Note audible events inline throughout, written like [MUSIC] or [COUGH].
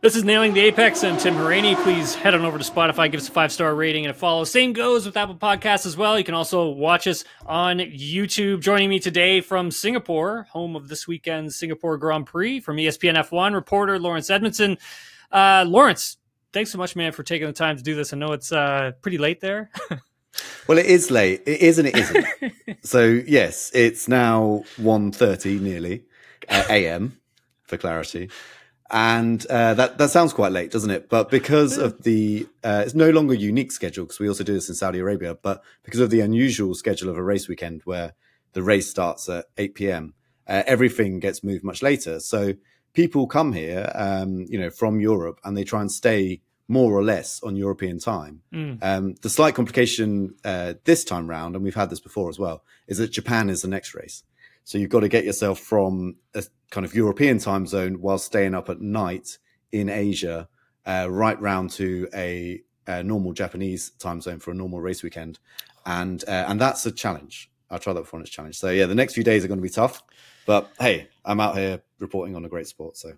This is Nailing the Apex and Tim Hauraney. Please head on over to Spotify, give us a five star rating and a follow. Same goes with Apple Podcasts as well. You can also watch us on YouTube. Joining me today from Singapore, home of this weekend's Singapore Grand Prix, from ESPN F1 reporter Laurence Edmondson. Uh, Laurence, thanks so much, man, for taking the time to do this. I know it's uh, pretty late there. [LAUGHS] well, it is late. It is and it isn't. [LAUGHS] so yes, it's now 1.30 nearly uh, a.m. for clarity and uh, that that sounds quite late, doesn't it? But because of the uh, it's no longer unique schedule because we also do this in Saudi Arabia, but because of the unusual schedule of a race weekend where the race starts at eight p.m., uh, everything gets moved much later. So people come here, um, you know, from Europe, and they try and stay more or less on European time. Mm. Um, the slight complication uh, this time round, and we've had this before as well, is that Japan is the next race. So you've got to get yourself from a kind of European time zone while staying up at night in Asia, uh, right round to a, a, normal Japanese time zone for a normal race weekend, and uh, and that's a challenge. I tried that before and it's a challenge. So yeah, the next few days are going to be tough, but hey, I'm out here reporting on a great sport, so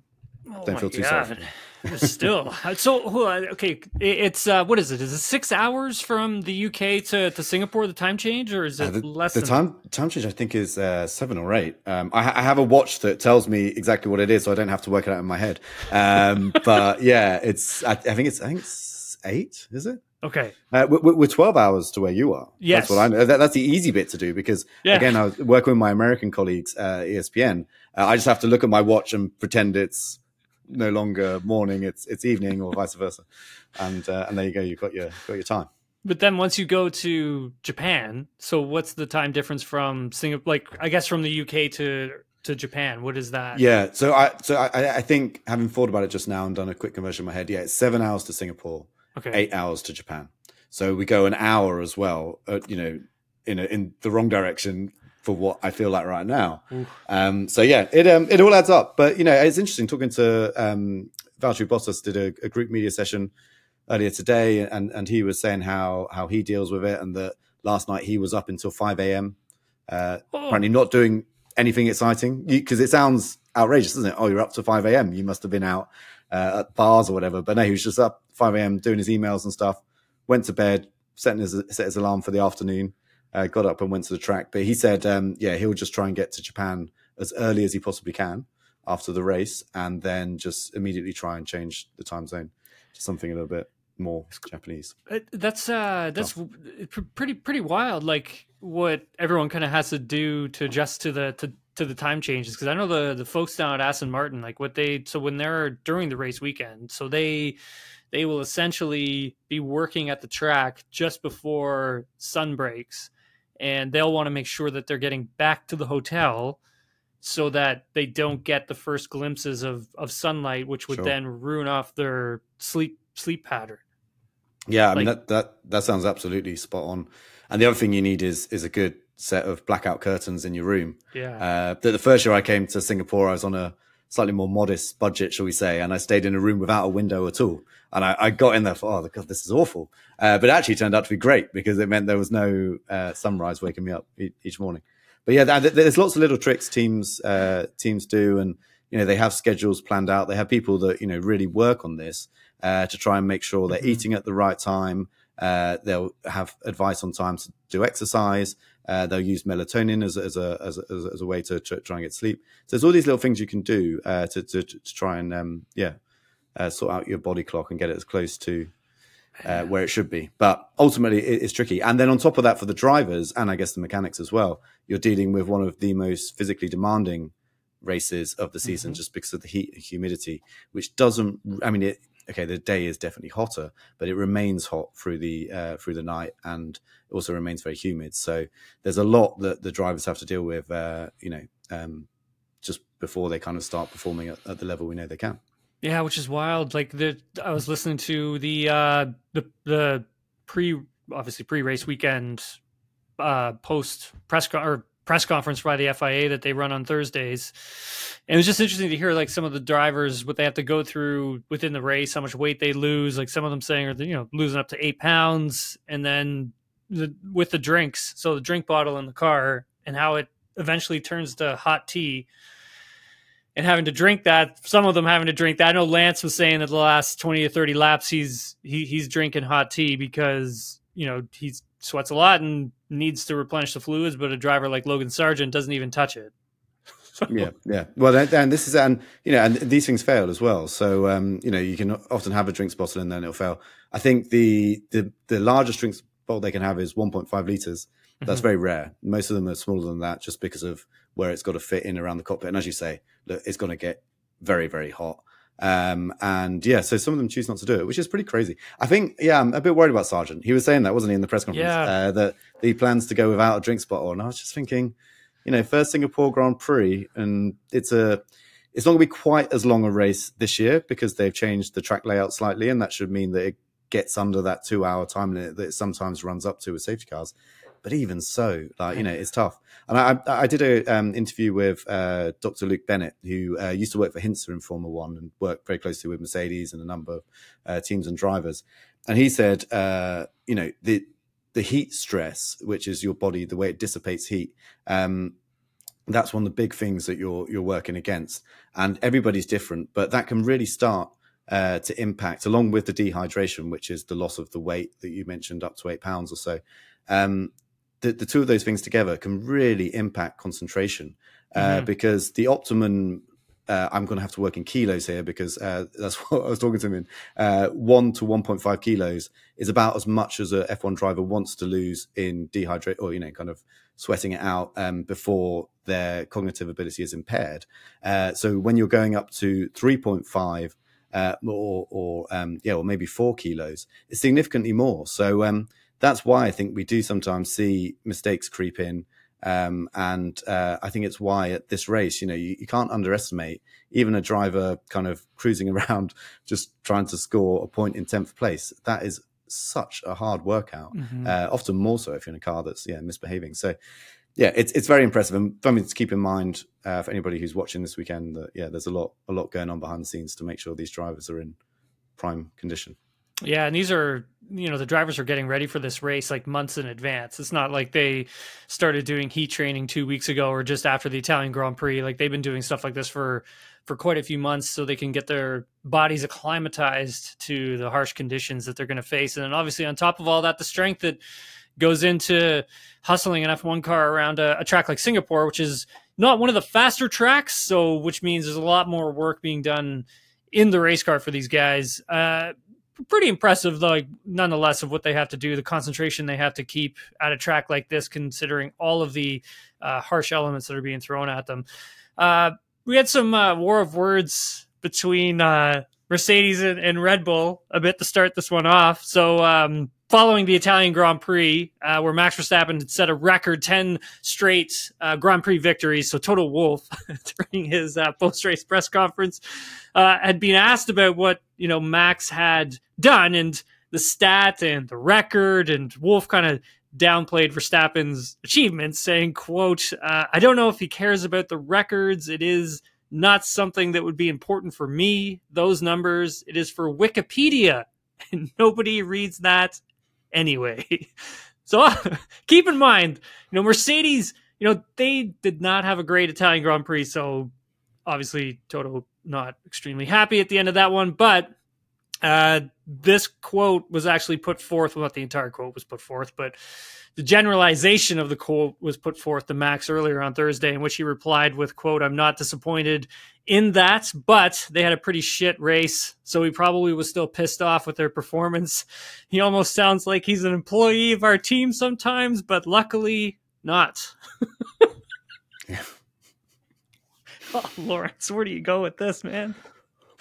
Oh Don't feel too God. sorry. [LAUGHS] Still, so okay, it's uh, what is it? Is it six hours from the UK to, to Singapore? The time change, or is it uh, the, less? The time time change, I think, is uh, seven or eight. Um, I, I, have a watch that tells me exactly what it is, so I don't have to work it out in my head. Um, [LAUGHS] but yeah, it's I, I, think it's I think it's eight. Is it? Okay. Uh, we're, we're, 12 hours to where you are. Yes. That's what I know. That, that's the easy bit to do because, yeah. again, I was working with my American colleagues, uh, ESPN. Uh, I just have to look at my watch and pretend it's no longer morning; it's it's evening, or vice versa. And uh, and there you go. You've got your got your time. But then once you go to Japan, so what's the time difference from Singapore? Like I guess from the UK to to Japan, what is that? Yeah, so I so I, I think having thought about it just now and done a quick conversion in my head, yeah, it's seven hours to Singapore, okay. eight hours to Japan. So we go an hour as well, uh, you know, in a, in the wrong direction for what I feel like right now. Um, so yeah, it um, it all adds up. But you know, it's interesting talking to um, Valtteri Bottas did a, a, group media session earlier today, and and he was saying how how he deals with it, and that last night he was up until five a.m. Uh, oh. Apparently, not doing anything exciting because it sounds outrageous, doesn't it? Oh, you're up to five a.m. You must have been out uh, at bars or whatever. But no, he was just up five a.m. doing his emails and stuff. Went to bed, setting his set his alarm for the afternoon uh, got up and went to the track. But he said, um, yeah, he'll just try and get to Japan as early as he possibly can after the race, and then just immediately try and change the time zone to something a little bit more Japanese. That's uh, that's pretty pretty wild. Like what everyone kind of has to do to adjust to the to, to the time changes. Because I know the the folks down at Aston Martin, like what they so when they're during the race weekend, so they they will essentially be working at the track just before sun breaks and they'll want to make sure that they're getting back to the hotel so that they don't get the first glimpses of, of sunlight, which would sure. then ruin off their sleep sleep pattern. Yeah, I like, mean that, that that sounds absolutely spot on. And the other thing you need is is a good set of blackout curtains in your room. Yeah. Uh, the, the first year I came to Singapore, I was on a slightly more modest budget, shall we say, and I stayed in a room without a window at all. And I, I got in there for, oh god, this is awful. Uh, but it actually turned out to be great because it meant there was no uh, sunrise waking me up e- each morning. But yeah, there's lots of little tricks teams uh, teams do, and you know they have schedules planned out. They have people that you know really work on this uh, to try and make sure they're mm-hmm. eating at the right time. Uh, they'll have advice on time to do exercise. Uh, they'll use melatonin as, as, a, as, a, as a way to try and get sleep. So there's all these little things you can do uh, to, to, to try and um, yeah uh, sort out your body clock and get it as close to uh, where it should be. But ultimately, it's tricky. And then on top of that, for the drivers and I guess the mechanics as well, you're dealing with one of the most physically demanding races of the season mm-hmm. just because of the heat and humidity, which doesn't. I mean, it, okay, the day is definitely hotter, but it remains hot through the uh, through the night, and it also remains very humid. So there's a lot that the drivers have to deal with, uh, you know, um, just before they kind of start performing at, at, the level we know they can. Yeah, which is wild. Like the I was listening to the uh, the the pre obviously pre race weekend uh, post press or press conference by the FIA that they run on Thursdays. And it was just interesting to hear like some of the drivers what they have to go through within the race, how much weight they lose. Like some of them saying, are you know, losing up to eight pounds, and then the, with the drinks, so the drink bottle in the car, and how it eventually turns to hot tea. and having to drink that. Some of them having to drink that. I know Lance was saying that the last twenty or thirty laps he's he, he's drinking hot tea because you know he sweats a lot and needs to replenish the fluids, but a driver like Logan Sargeant doesn't even touch it. [LAUGHS] yeah, yeah. Well, and this is and you know, and these things fail as well. So um, you know, you can often have a drinks bottle and then it'll fail. I think the the the largest drinks bottle they can have is 1.5 liters. That's mm-hmm. very rare. Most of them are smaller than that, just because of where it's got to fit in around the cockpit. And as you say, look, it's going to get very very hot. Um, and yeah, so some of them choose not to do it, which is pretty crazy. I think, yeah, I'm a bit worried about Sargeant. He was saying that, wasn't he, in the press conference? Yeah. Uh, that he plans to go without a drinks bottle. And I was just thinking, you know, first Singapore Grand Prix, and it's a it's not going to be quite as long a race this year because they've changed the track layout slightly, and that should mean that it gets under that two hour time limit that it sometimes runs up to with safety cars. But even so, like you know, it's tough. And I, I did a um, interview with uh, Dr. Luke Bennett, who uh, used to work for Hintsa in Formula One and worked very closely with Mercedes and a number of uh, teams and drivers. And he said, uh, you know, the the heat stress, which is your body, the way it dissipates heat, um, that's one of the big things that you're you're working against. And everybody's different, but that can really start uh, to impact, along with the dehydration, which is the loss of the weight that you mentioned, up to eight pounds or so. Um, the, the two of those things together can really impact concentration uh, mm-hmm. because the optimum uh, I'm going to have to work in kilos here because uh, that's [LAUGHS] what I was talking to him in. Uh, one to 1.5 kilos is about as much as a F1 driver wants to lose in dehydrate or, you know, kind of sweating it out um, before their cognitive ability is impaired. Uh, so when you're going up to 3.5 uh, or, or um, yeah, or maybe four kilos, it's significantly more. So um, that's why I think we do sometimes see mistakes creep in. Um, and uh, I think it's why at this race, you know, you, you, can't underestimate even a driver kind of cruising [LAUGHS] around just trying to score a point in 10th place. That is such a hard workout, mm-hmm. uh, often more so if you're in a car that's yeah misbehaving. So yeah, it's it's very impressive and something to keep in mind uh, for anybody who's watching this weekend. That yeah, there's a lot a lot going on behind the scenes to make sure these drivers are in prime condition. Yeah, and these are you know the drivers are getting ready for this race like months in advance. It's not like they started doing heat training two weeks ago or just after the Italian Grand Prix. Like they've been doing stuff like this for for quite a few months so they can get their bodies acclimatized to the harsh conditions that they're going to face. And then obviously on top of all that, the strength that goes into hustling an F1 car around a, a track like Singapore, which is not one of the faster tracks. So which means there's a lot more work being done in the race car for these guys. Uh, pretty impressive, though, like, nonetheless, of what they have to do, the concentration they have to keep at a track like this, considering all of the uh, harsh elements that are being thrown at them. Uh, we had some uh, war of words between uh, Mercedes and, and, Red Bull a bit to start this one off. So, um, following the Italian Grand Prix, uh, where Max Verstappen had set a record 10 straight uh, Grand Prix victories, so Toto Wolff [LAUGHS] during his uh, post race press conference, uh, had been asked about what, you know, Max had done and the stat and the record, and Wolff kind of downplayed Verstappen's achievements, saying, quote, uh, I don't know if he cares about the records. It is not something that would be important for me, those numbers. It is for Wikipedia. [LAUGHS] And nobody reads that anyway. [LAUGHS] So [LAUGHS] keep in mind, you know, Mercedes, you know, they did not have a great Italian Grand Prix. So obviously, Toto not extremely happy at the end of that one. But uh, this quote was actually put forth, well, not the entire quote was put forth, but the generalization of the quote was put forth to Max earlier on Thursday, in which he replied with, quote, I'm not disappointed in that, but they had a pretty shit race, so he probably was still pissed off with their performance. He almost sounds like he's an employee of our team sometimes, but luckily not. yeah. [LAUGHS] Oh, Laurence, where do you go with this, man?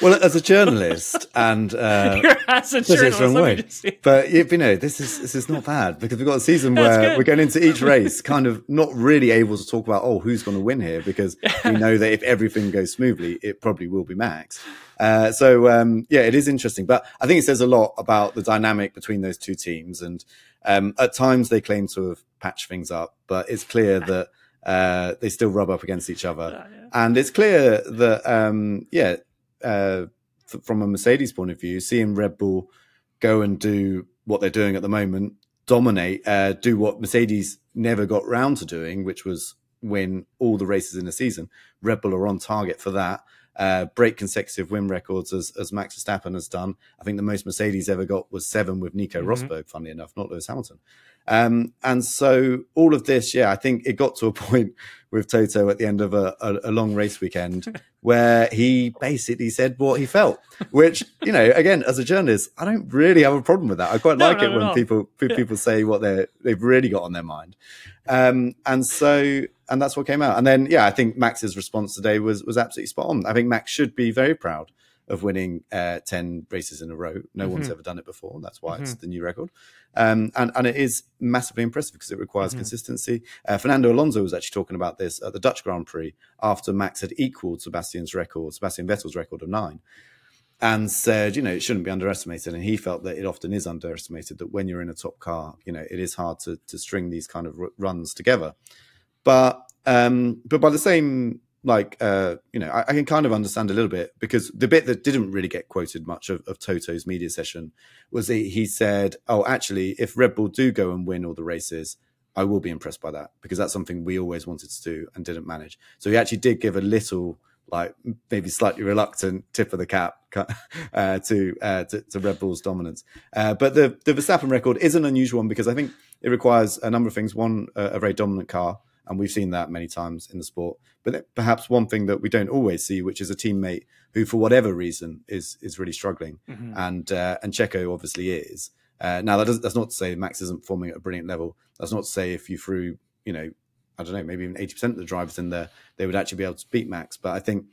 Well, as a journalist, and uh, [LAUGHS] as a journalist, but you know, this is this is not bad because we've got a season where we're going into each [LAUGHS] race, kind of not really able to talk about oh who's going to win here because we know that if everything goes smoothly, it probably will be Max. Uh, so um, yeah, it is interesting, but I think it says a lot about the dynamic between those two teams, and um, at times they claim to have patched things up, but it's clear [LAUGHS] that. Uh, they still rub up against each other, yeah. and it's clear that um, yeah, uh, f- from a Mercedes point of view, seeing Red Bull go and do what they're doing at the moment, dominate, uh, do what Mercedes never got round to doing, which was win all the races in the season. Red Bull are on target for that. Uh, break consecutive win records as, as Max Verstappen has done. I think the most Mercedes ever got was seven with Nico mm-hmm. Rosberg, funnily enough, not Lewis Hamilton. Um, and so all of this, yeah, I think it got to a [LAUGHS] point with Toto at the end of a, a, a long race weekend [LAUGHS] where he basically said what he felt, which, you know, again, as a journalist, I don't really have a problem with that. I quite no, like no, it when people, people say what they they've really got on their mind. Um, and so, and that's what came out. And then, yeah, I think Max's response today was, was absolutely spot on. I think Max should be very proud of winning uh, 10 races in a row. No mm-hmm. one's ever done it before. That's why mm-hmm. it's the new record. Um, and, and it is massively impressive because it requires mm-hmm. consistency. Uh, Fernando Alonso was actually talking about this at the Dutch Grand Prix after Max had equaled Sebastian's record, Sebastian Vettel's record of nine. And said, you know, it shouldn't be underestimated. And he felt that it often is underestimated that when you're in a top car, you know, it is hard to, to string these kind of r- runs together. But um, but by the same like uh, you know, I, I, can kind of understand a little bit because the bit that didn't really get quoted much of, of Toto's media session was he, he said, "Oh, actually, if Red Bull do go and win all the races, I will be impressed by that because that's something we always wanted to do and didn't manage." So he actually did give a little, like maybe slightly reluctant tip of the cap [LAUGHS] uh, to, uh, to, to Red Bull's dominance. Uh, but the the Verstappen record is an unusual one because I think it requires a number of things. One, a very dominant car and we've seen that many times in the sport. But perhaps one thing that we don't always see, which is a teammate who, for whatever reason, is is really struggling, mm-hmm. and uh, and Checo obviously is. Uh, now that that's not to say Max isn't performing at a brilliant level. That's not to say if you threw, you know, I don't know, maybe even eighty percent of the drivers in there, they would actually be able to beat Max. But I think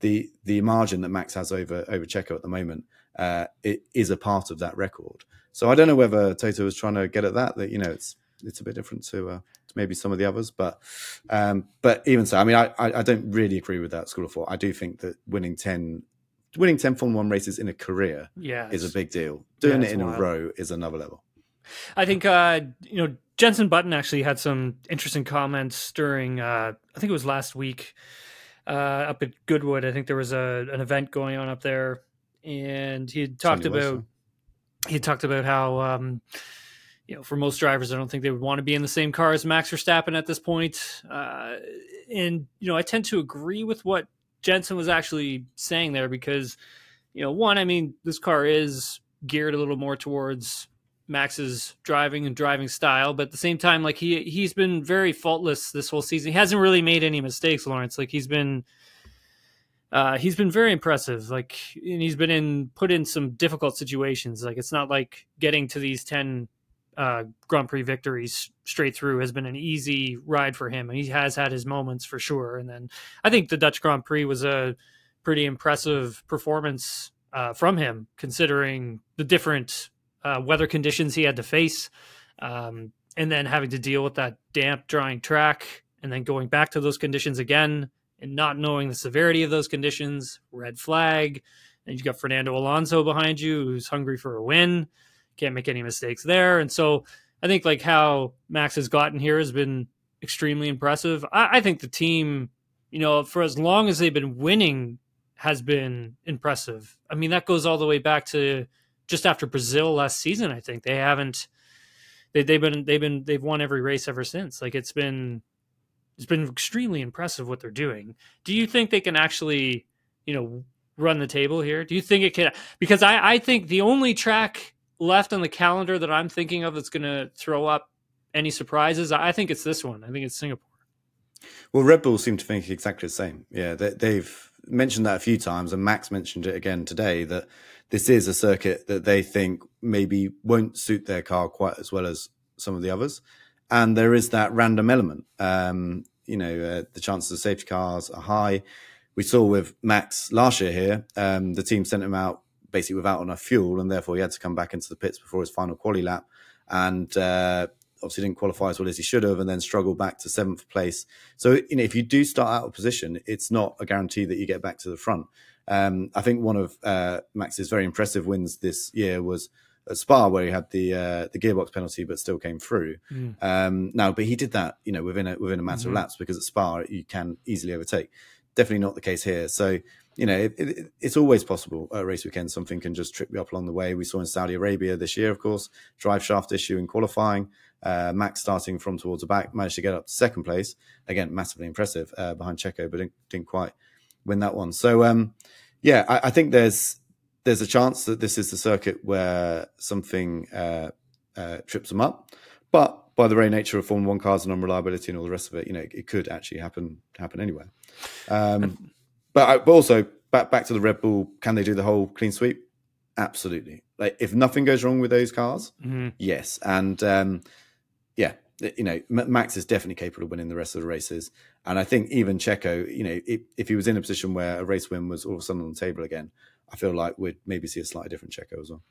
the the margin that Max has over over Checo at the moment, uh, it is a part of that record. So I don't know whether Toto was trying to get at that. That you know, it's it's a bit different to, uh, to maybe some of the others. But um, but even so, I mean, I, I, I don't really agree with that school of thought. I do think that winning ten winning ten Formula One races in a career yeah, is a big deal. Doing yeah, it in wild. a row is another level. I think uh, you know Jenson Button actually had some interesting comments during uh, I think it was last week uh, up at Goodwood. I think there was a an event going on up there, and he had talked about he talked about how um, you know, for most drivers, I don't think they would want to be in the same car as Max Verstappen at this point. Uh, and you know, I tend to agree with what Jenson was actually saying there because, you know, one, I mean, this car is geared a little more towards Max's driving and driving style, but at the same time, like he he's been very faultless this whole season. He hasn't really made any mistakes, Laurence. Like he's been. Uh, he's been very impressive. Like, and he's been in put in some difficult situations. Like, it's not like getting to these ten uh, Grand Prix victories straight through has been an easy ride for him. And he has had his moments for sure. And then I think the Dutch Grand Prix was a pretty impressive performance uh, from him, considering the different uh, weather conditions he had to face. Um, and then having to deal with that damp, drying track, and then going back to those conditions again and not knowing the severity of those conditions, red flag. And you've got Fernando Alonso behind you who's hungry for a win can't make any mistakes there. And so I think like how Max has gotten here has been extremely impressive. I, I think the team, you know, for as long as they've been winning, has been impressive. I mean, that goes all the way back to just after Brazil last season. I think they haven't. They, they've been they've been they've won every race ever since. Like it's been it's been extremely impressive what they're doing. Do you think they can actually, you know, run the table here? Do you think it can? Because I I think the only track left on the calendar that I'm thinking of that's going to throw up any surprises, I think it's this one. I think it's Singapore. Well, Red Bull seem to think exactly the same. Yeah, they, have mentioned that a few times, and Max mentioned it again today that this is a circuit that they think maybe won't suit their car quite as well as some of the others. And there is that random element. Um, you know, uh, the chances of safety cars are high. We saw with Max last year here, um, the team sent him out basically without enough fuel, and therefore he had to come back into the pits before his final quali lap, and uh, obviously didn't qualify as well as he should have, and then struggled back to seventh place. So you know, if you do start out of position, it's not a guarantee that you get back to the front. Um, I think one of uh, Max's very impressive wins this year was at Spa, where he had the uh, the gearbox penalty, but still came through. Mm. Um, now, but he did that, you know, within a within a matter mm-hmm. of laps because at Spa you can easily overtake. Definitely not the case here. So you know, it, it, it's always possible at race weekend something can just trip you up along the way. We saw in Saudi Arabia this year, of course, drive shaft issue in qualifying. Uh, Max starting from towards the back managed to get up to second place again, massively impressive uh, behind Checo, but didn't, didn't, quite win that one. So um, yeah, I, I, think there's there's a chance that this is the circuit where something uh, uh trips them up, but by the very nature of Formula One cars and unreliability and all the rest of it, you know, it, it could actually happen happen anywhere. Um, but, but also back back to the Red Bull, can they do the whole clean sweep? Absolutely. Like if nothing goes wrong with those cars, mm-hmm. yes. And um, you know, Max is definitely capable of winning the rest of the races. And I think even Checo, you know, if, if he was in a position where a race win was all of a sudden on the table again, I feel like we'd maybe see a slightly different Checo as well.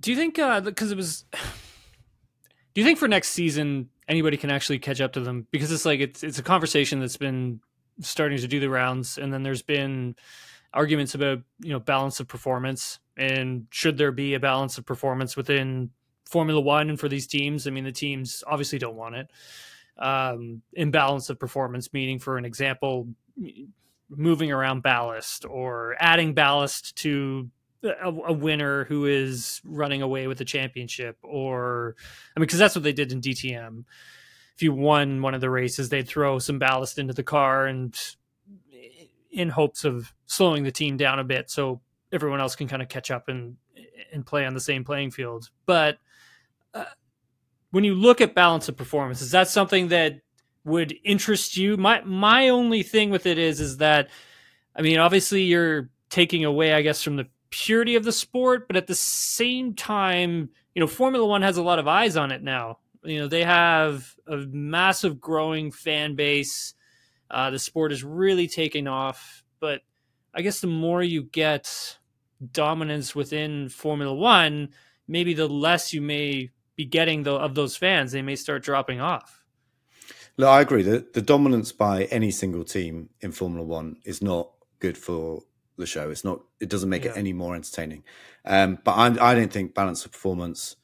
Do you think because uh, it was? Do you think for next season anybody can actually catch up to them? Because it's like it's it's a conversation that's been starting to do the rounds, and then there's been arguments about you know balance of performance and should there be a balance of performance within Formula One and for these teams. I mean, the teams obviously don't want it. Um, imbalance of performance, meaning, for an example, moving around ballast or adding ballast to a, a, winner who is running away with the championship, or I mean, because that's what they did in DTM if you won one of the races, they'd throw some ballast into the car and in hopes of slowing the team down a bit so everyone else can kind of catch up and and play on the same playing field. But when you look at balance of performance, is that something that would interest you? My my only thing with it is is that I mean, obviously you're taking away, I guess, from the purity of the sport, but at the same time, you know, Formula One has a lot of eyes on it now. You know, they have a massive growing fan base. Uh, the sport is really taking off, but I guess the more you get dominance within Formula One, maybe the less you may be getting the, of those fans. They may start dropping off. No, I agree. The, the dominance by any single team in Formula One is not good for the show. It's not. It doesn't make yeah. it any more entertaining. Um, but I, I don't think balance of performance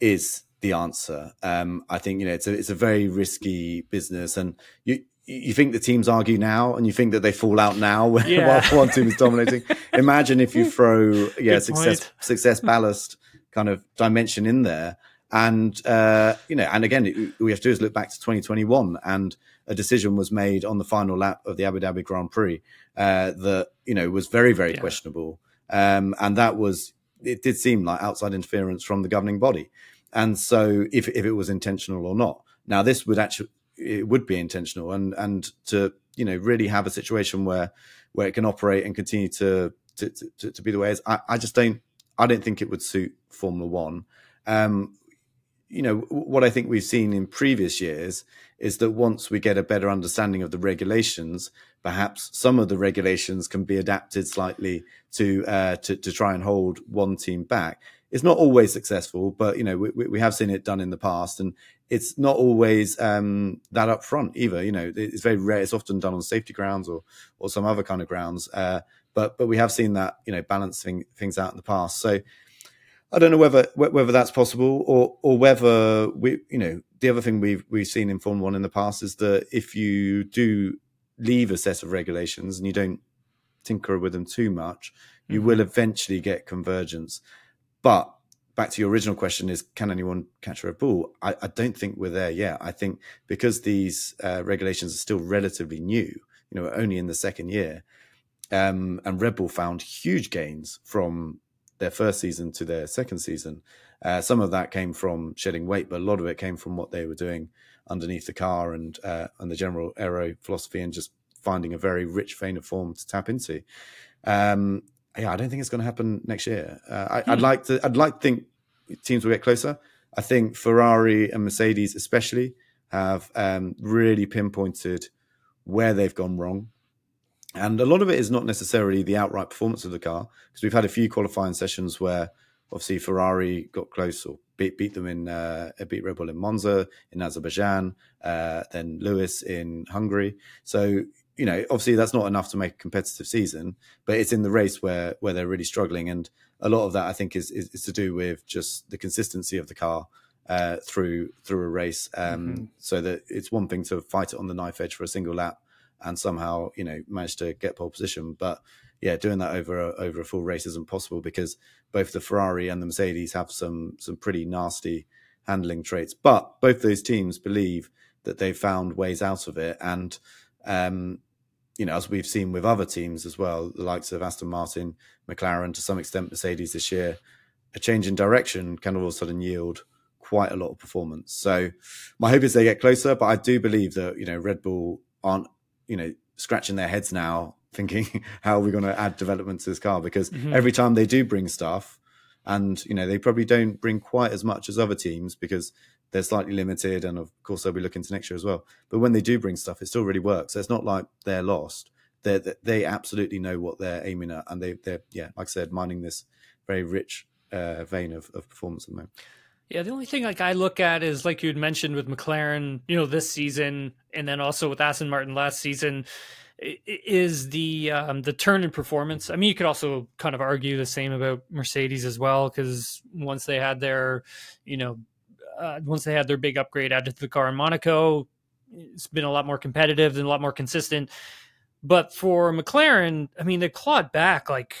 is the answer. Um, I think you know it's a it's a very risky business, and you you think the teams argue now, and you think that they fall out now [LAUGHS] yeah. while one team is dominating. [LAUGHS] Imagine if you throw yeah success success ballast kind of dimension in there, and uh, you know, and again, we have to do is look back to 2021, and a decision was made on the final lap of the Abu Dhabi Grand Prix uh, that you know was very very yeah. questionable, um, and that was it did seem like outside interference from the governing body. And so, if if it was intentional or not, now this would actually it would be intentional, and and to you know really have a situation where where it can operate and continue to to, to, to be the way it is. I, I just don't I don't think it would suit Formula One. Um, you know what I think we've seen in previous years is that once we get a better understanding of the regulations, perhaps some of the regulations can be adapted slightly to uh, to, to try and hold one team back it's not always successful, but you know we, we have seen it done in the past, and it's not always um, that upfront either. You know, it's very rare. It's often done on safety grounds or or some other kind of grounds. Uh, but but we have seen that you know balancing things out in the past. So I don't know whether whether that's possible or or whether we you know the other thing we've we've seen in Formula One in the past is that if you do leave a set of regulations and you don't tinker with them too much, you mm-hmm. will eventually get convergence. But back to your original question is can anyone catch a Red Bull? I, I don't think we're there yet. I think because these uh, regulations are still relatively new, you know, only in the second year, um, and Red Bull found huge gains from their first season to their second season. Uh, some of that came from shedding weight, but a lot of it came from what they were doing underneath the car and uh, and the general aero philosophy and just finding a very rich vein of form to tap into. Um, yeah, I don't think it's going to happen next year. Uh, I, would hmm. like to. I'd like to think teams will get closer. I think Ferrari and Mercedes, especially, have um, really pinpointed where they've gone wrong, and a lot of it is not necessarily the outright performance of the car because we've had a few qualifying sessions where obviously Ferrari got close or beat beat them in uh, beat Red Bull in Monza, in Azerbaijan, uh, then Lewis in Hungary. So you know, obviously that's not enough to make a competitive season, but it's in the race where where they're really struggling, and a lot of that I think is is, is to do with just the consistency of the car uh, through through a race. Um, mm-hmm. So that it's one thing to fight it on the knife edge for a single lap and somehow you know manage to get pole position. But yeah, doing that over a, over a full race isn't possible because both the Ferrari and the Mercedes have some some pretty nasty handling traits. But both those teams believe that they've found ways out of it, and um, you know, as we've seen with other teams as well, the likes of Aston Martin, McLaren, to some extent Mercedes this year, a change in direction can all of a sudden yield quite a lot of performance. So my hope is they get closer, but I do believe that, you know, Red Bull aren't, you know, scratching their heads now thinking [LAUGHS] how are we going to add development to this car? Because mm-hmm. every time they do bring stuff and you know they probably don't bring quite as much as other teams because they're slightly limited and of course they'll be looking to next year as well. But when they do bring stuff it still really works. So it's not like they're lost. They they absolutely know what they're aiming at and they they're yeah like i said mining this very rich uh, vein of, of performance at the moment yeah, the only thing like I look at is like you'd mentioned with McLaren, you know, this season, and then also with Aston Martin last season, is the um, the turn in performance. I mean, you could also kind of argue the same about Mercedes as well, because once they had their, you know, uh, once they had their big upgrade added to the car in Monaco, it's been a lot more competitive and a lot more consistent. But for McLaren, I mean, they clawed back like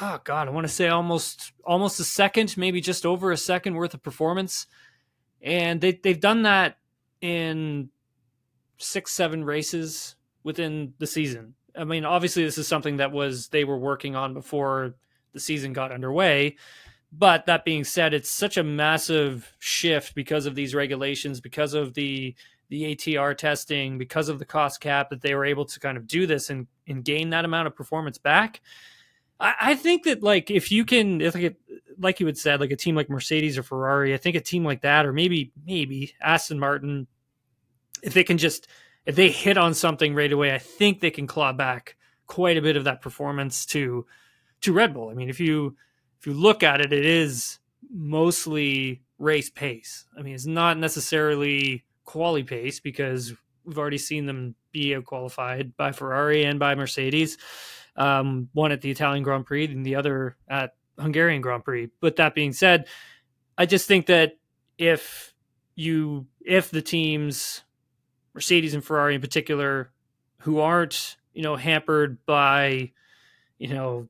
oh god, I want to say almost almost a second, maybe just over a second worth of performance, and they they've done that in six seven races within the season. I mean, obviously, this is something that was they were working on before the season got underway. But that being said, it's such a massive shift because of these regulations, because of the the ATR testing, because of the cost cap that they were able to kind of do this and, and gain that amount of performance back. I, I think that like if you can, if like, like you had said, like a team like Mercedes or Ferrari, I think a team like that, or maybe maybe Aston Martin, if they can just if they hit on something right away, I think they can claw back quite a bit of that performance to to Red Bull. I mean, if you if you look at it, it is mostly race pace. I mean, it's not necessarily quali pace because we've already seen them be qualified by Ferrari and by Mercedes um, one at the Italian Grand Prix and the other at Hungarian Grand Prix. But that being said, I just think that if you if the teams Mercedes and Ferrari in particular who aren't you know hampered by you know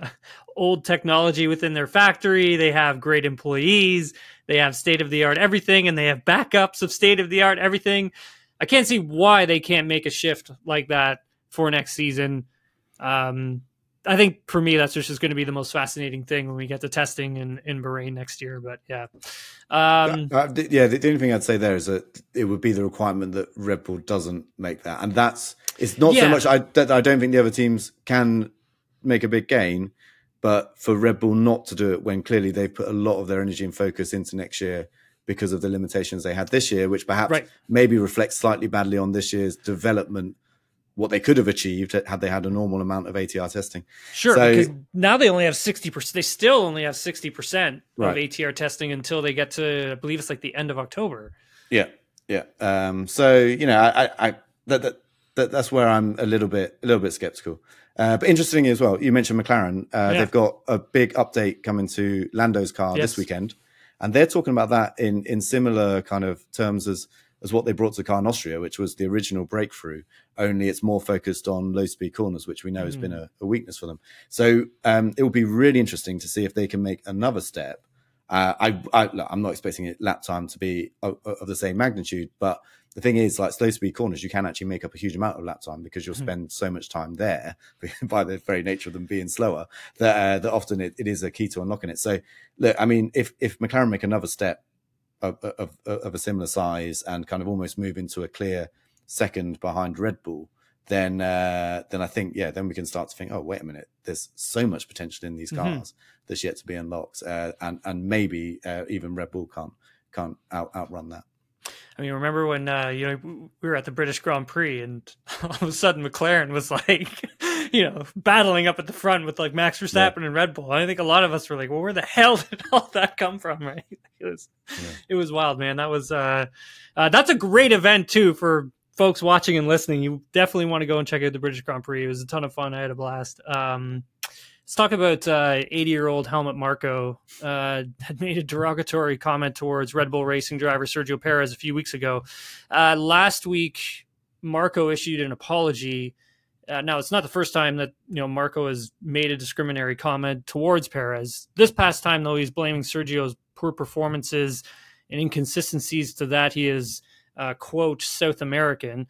[LAUGHS] old technology within their factory they have great employees they have state of the art everything and they have backups of state of the art everything i can't see why they can't make a shift like that for next season um, I think for me, that's just going to be the most fascinating thing when we get to testing in, in Bahrain next year. But yeah. Um, uh, yeah, the, the, only thing I'd say there is that it would be the requirement that Red Bull doesn't make that. And that's, it's not yeah. so much I, that I don't think the other teams can make a big gain, but for Red Bull not to do it when clearly they've put a lot of their energy and focus into next year because of the limitations they had this year, which perhaps right. maybe reflects slightly badly on this year's development what they could have achieved had they had a normal amount of ATR testing. Sure, so, because now they only have sixty percent. They still only have sixty percent right. of ATR testing until they get to, I believe it's like the end of October. Yeah, yeah. Um, so you know, I, I that, that, that that's where I'm a little bit a little bit skeptical. Uh, but interestingly as well. You mentioned McLaren. Uh, yeah. They've got a big update coming to Lando's car yes. this weekend, and they're talking about that in in similar kind of terms as as what they brought to car in Austria, which was the original breakthrough. Only it's more focused on low speed corners, which we know mm. has been hmm. a, a, weakness for them. So um, it will be really interesting to see if they can make another step. Uh, I, I, am not expecting it lap time to be of, of, the same magnitude, but the thing is, like slow speed corners, you can actually make up a huge amount of lap time because you'll mm. spend so much time there [LAUGHS] by the very nature of them being slower that uh, that often it, it is a key to unlocking it. So, look, I mean, if if McLaren make another step of, of, of a similar size and kind of almost move into a clear second behind Red Bull, then uh, then I think yeah, then we can start to think, oh wait a minute, there's so much potential in these mm-hmm. cars mm-hmm. that's yet to be unlocked, uh, and and maybe uh, even Red Bull can't can't out, outrun that. I mean, remember when uh, you know we were at the British Grand Prix, and [LAUGHS] all of a sudden McLaren was like, you know, battling up at the front with like Max Verstappen yeah. and Red Bull. I think a lot of us were like, "Well, where the [LAUGHS] hell did all that come from?" [LAUGHS] Right? It was, yeah. it was wild, man. That was, uh, uh, that's a great event too for folks watching and listening. You definitely want to go and check out the British Grand Prix. It was a ton of fun. I had a blast. Um, Let's talk about 80 uh, year old Helmut Marko Uh, had made a derogatory comment towards Red Bull racing driver Sergio Perez a few weeks ago. Uh, last week, Marko issued an apology. Uh, now, it's not the first time that you know Marko has made a discriminatory comment towards Perez. This past time, though, he's blaming Sergio's poor performances and inconsistencies. To that, he is uh, quote South American.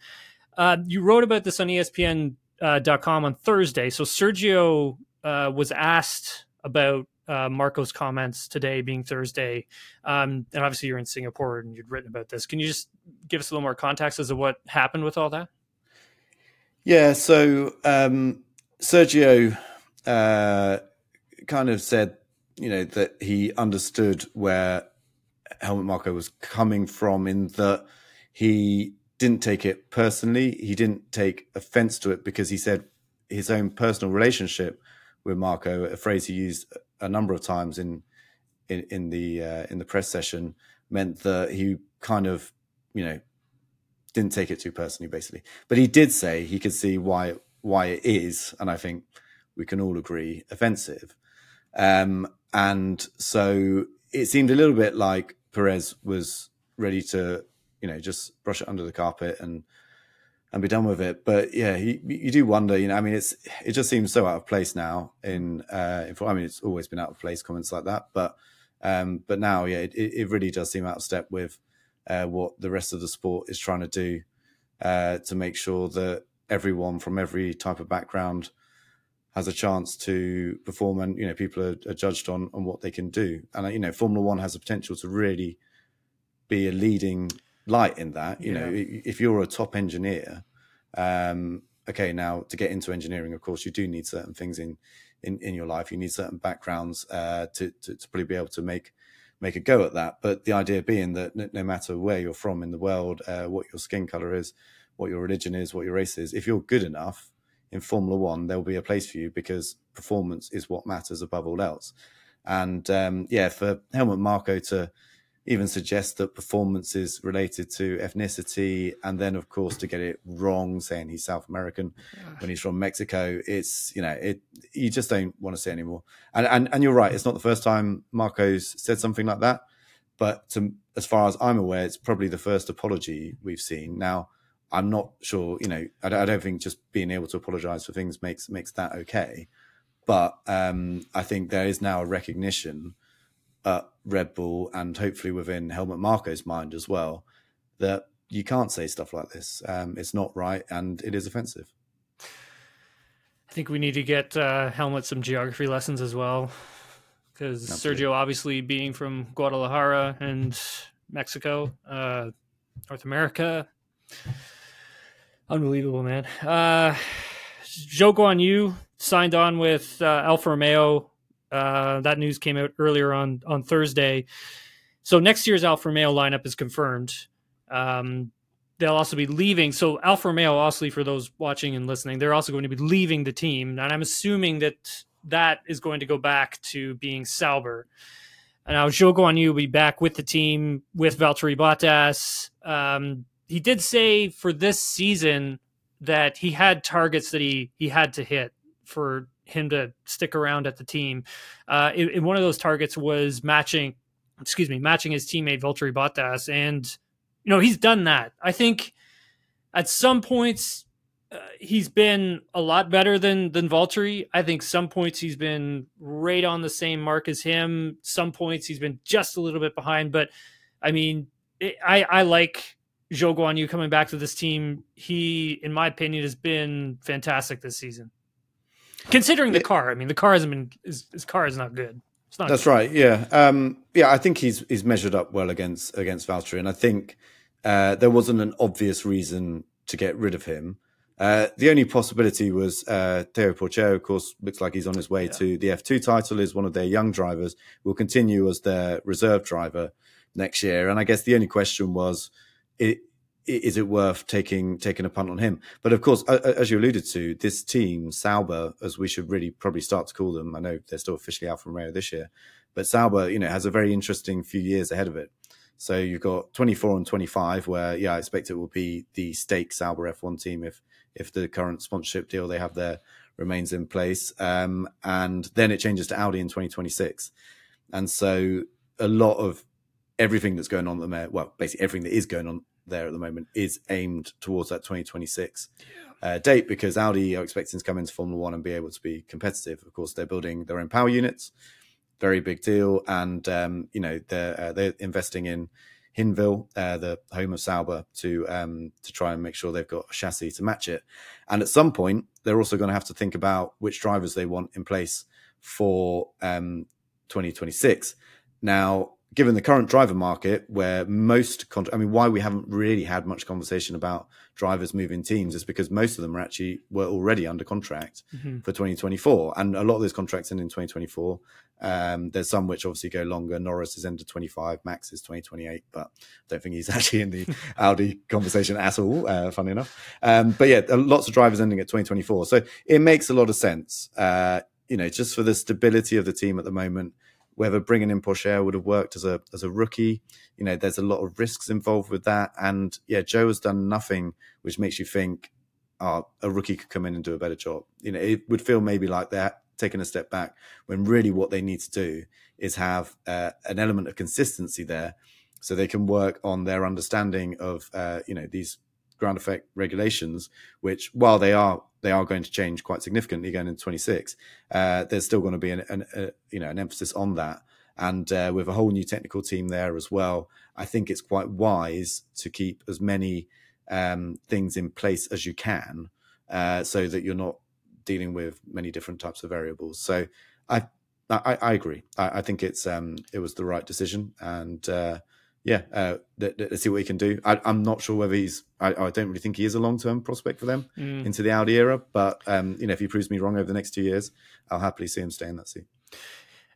Uh, you wrote about this on ESPN.com uh, on Thursday. So Sergio uh, was asked about uh, Marko's comments today being Thursday. Um, and obviously, you're in Singapore and you'd written about this. Can you just give us a little more context as to what happened with all that? Yeah. So um, Sergio uh, kind of said, you know, that he understood where Helmut Marko was coming from in that he didn't take it personally. He didn't take offense to it because he said his own personal relationship with Marko, a phrase he used a number of times in in, in the uh, in the press session, meant that he kind of you know didn't take it too personally, basically. But he did say he could see why why it is, and I think we can all agree offensive. Um, and so it seemed a little bit like Perez was ready to you know just brush it under the carpet and and be done with it. But yeah, you, you do wonder, you know, I mean, it's, it just seems so out of place now in, uh, in, I mean, it's always been out of place comments like that, but, um, but now, yeah, it, it really does seem out of step with, uh, what the rest of the sport is trying to do, uh, to make sure that everyone from every type of background has a chance to perform and, you know, people are, are judged on, on what they can do. And, uh, you know, Formula One has the potential to really be a leading light in that. You yeah. know, if you're a top engineer, um, okay, now to get into engineering, of course, you do need certain things in in, in your life. You need certain backgrounds uh, to, to, to probably be able to make make a go at that. But the idea being that no, matter where you're from in the world, uh, what your skin color is, what your religion is, what your race is, if you're good enough in Formula One, there will be a place for you because performance is what matters above all else. And um, yeah, for Helmut Marko to even suggest that performance is related to ethnicity, and then of course to get it wrong, saying he's South American when he's from Mexico. It's you know it you just don't want to say anymore. And and and you're right, it's not the first time Marko's said something like that, but to, as far as I'm aware, it's probably the first apology we've seen. Now I'm not sure, you know, I don't, I don't think just being able to apologize for things makes makes that okay, but um, I think there is now a recognition at Red Bull and hopefully within Helmut Marko's mind as well that you can't say stuff like this. Um, it's not right and it is offensive. I think we need to get uh, Helmut some geography lessons as well because Sergio, obviously being from Guadalajara and Mexico, uh, North America, unbelievable, man. Uh, Zhou Guanyu signed on with uh, Alfa Romeo uh, that news came out earlier on on Thursday. So next year's Alfa Romeo lineup is confirmed. Um, they'll also be leaving. So Alfa Romeo, also for those watching and listening, they're also going to be leaving the team, and I'm assuming that that is going to go back to being Sauber. And now Guanyu will be back with the team with Valtteri Bottas. Um, he did say for this season that he had targets that he he had to hit for him to stick around at the team. Uh, it, it, one of those targets was matching, excuse me, matching his teammate Valtteri Bottas, and you know he's done that. I think at some points uh, he's been a lot better than than Valtteri. I think some points he's been right on the same mark as him. Some points he's been just a little bit behind, but I mean, it, I I like. Zhou Guanyu coming back to this team, he, in my opinion, has been fantastic this season. Considering the car, I mean, the car hasn't been his, his car is not good. It's not That's good. right. Yeah, um, yeah. I think he's he's measured up well against against Valtteri, and I think uh, there wasn't an obvious reason to get rid of him. Uh, the only possibility was uh, Theo Pourchaire, of course, looks like he's on his way yeah. to the F2 title, is one of their young drivers, will continue as their reserve driver next year. And I guess the only question was, it, is it worth taking taking a punt on him? But of course, as you alluded to, this team Sauber, as we should really probably start to call them. I know they're still officially Alfa Romeo this year, but Sauber, you know, has a very interesting few years ahead of it. So you've got 24 and 25, where yeah, I expect it will be the stake Sauber F1 team if if the current sponsorship deal they have there remains in place, um, and then it changes to Audi in 2026, and so a lot of everything that's going on at the moment, well, basically everything that is going on there at the moment is aimed towards that 2026 uh, date because Audi are expecting to come into Formula One and be able to be competitive. Of course, they're building their own power units, very big deal, and um, you know they're uh, they're investing in Hinwil, uh, the home of Sauber, to um, to try and make sure they've got a chassis to match it. And at some point, they're also going to have to think about which drivers they want in place for um, 2026. Now, given the current driver market, where most, con- I mean, why we haven't really had much conversation about drivers moving teams is because most of them are actually were already under contract mm-hmm. for 2024, and a lot of those contracts end in 2024. Um, there's some which obviously go longer. Norris is into 25, Max is 2028, but I don't think he's [LAUGHS] actually in the Audi conversation at all. Uh, funny enough, um, but yeah, lots of drivers ending at 2024, so it makes a lot of sense. Uh, you know, just for the stability of the team at the moment whether bringing in Pourchaire would have worked as a as a rookie. You know, there's a lot of risks involved with that, and yeah, Zhou has done nothing which makes you think oh, a rookie could come in and do a better job. You know, it would feel maybe like they're taking a step back when really what they need to do is have uh, an element of consistency there, so they can work on their understanding of uh, you know these ground effect regulations, which while they are they are going to change quite significantly again in 26, uh, there's still going to be an, an a, you know an emphasis on that. And uh, with a whole new technical team there as well, I think it's quite wise to keep as many um, things in place as you can, uh, so that you're not dealing with many different types of variables. So I I, I agree. I, I, think it's um, it was the right decision, and uh, yeah, uh, let, us see what he can do. I, am not sure whether he's. I, I, don't really think he is a long term prospect for them mm. into the Audi era. But um, you know, if he proves me wrong over the next two years, I'll happily see him stay in that seat.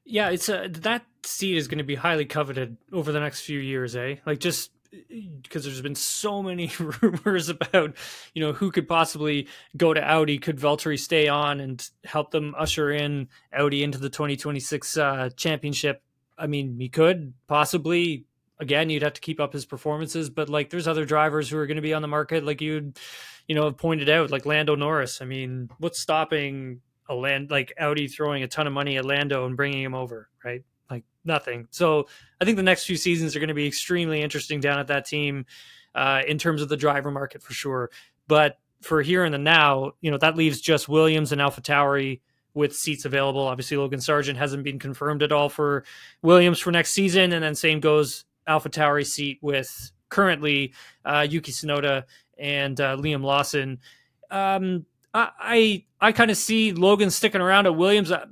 Yeah, it's a, that seat is going to be highly coveted over the next few years, eh? Like just because there's been so many [LAUGHS] rumors about you know who could possibly go to Audi. Could Valtteri stay on and help them usher in Audi into the 2026 uh, championship? I mean, he could possibly again, you'd have to keep up his performances, but like there's other drivers who are going to be on the market, like you'd, you know, have pointed out, like Lando Norris. I mean, what's stopping a land like Audi throwing a ton of money at Lando and bringing him over, right? Like nothing. So I think the next few seasons are going to be extremely interesting down at that team uh, in terms of the driver market for sure. But for here and the now, you know, that leaves just Williams and AlphaTauri with seats available. Obviously, Logan Sargeant hasn't been confirmed at all for Williams for next season, and then same goes AlphaTauri seat with currently uh, Yuki Tsunoda and uh, Liam Lawson. Um, I I, I kind of see Logan sticking around at Williams. I,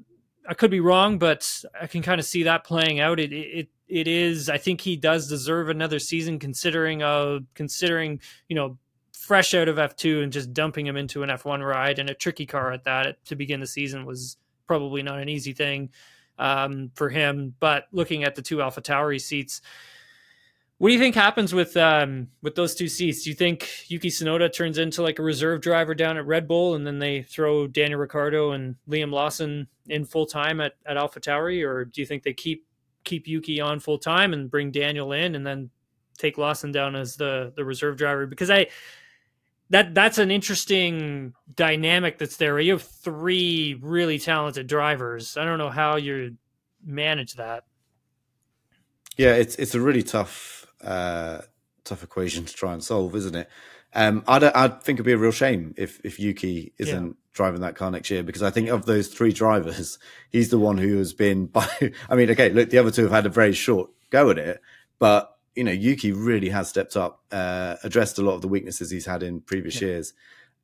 I, could be wrong, but I can kind of see that playing out. It it it is. I think he does deserve another season, considering uh considering you know fresh out of F two and just dumping him into an F one ride and a tricky car at that to begin the season was probably not an easy thing um, for him. But looking at the two AlphaTauri seats what do you think happens with um, with those two seats? Do you think Yuki Tsunoda turns into like a reserve driver down at Red Bull, and then they throw Daniel Ricciardo and Liam Lawson in full time at at AlphaTauri, or do you think they keep keep Yuki on full time and bring Daniel in, and then take Lawson down as the the reserve driver? Because I that that's an interesting dynamic that's there. You have three really talented drivers. I don't know how you manage that. Yeah, it's it's a really tough uh, tough equation to try and solve, isn't it? Um, I'd, I'd think it'd be a real shame if, if Yuki isn't yeah. driving that car next year because I think of those three drivers, he's the one who has been [LAUGHS] by. I mean, okay, look, the other two have had a very short go at it, but you know, Yuki really has stepped up, uh, addressed a lot of the weaknesses he's had in previous yeah. years,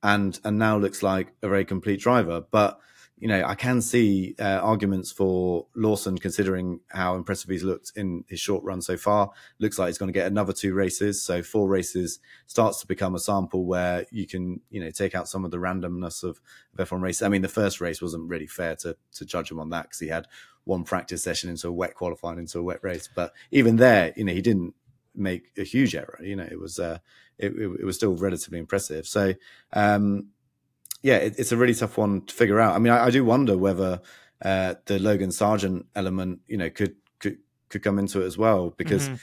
and and now looks like a very complete driver. But you know, I can see uh, arguments for Lawson considering how impressive he's looked in his short run so far. Looks like he's going to get another two races, so four races starts to become a sample where you can, you know, take out some of the randomness of, of F1 races. I mean, the first race wasn't really fair to to judge him on that because he had one practice session into a wet qualifying into a wet race, but even there, you know, he didn't make a huge error. You know, it was uh, it, it was still relatively impressive. So. Um, yeah, it, it's a really tough one to figure out. I mean, I, I do wonder whether uh, the Logan Sargeant element, you know, could could could come into it as well because. Mm-hmm.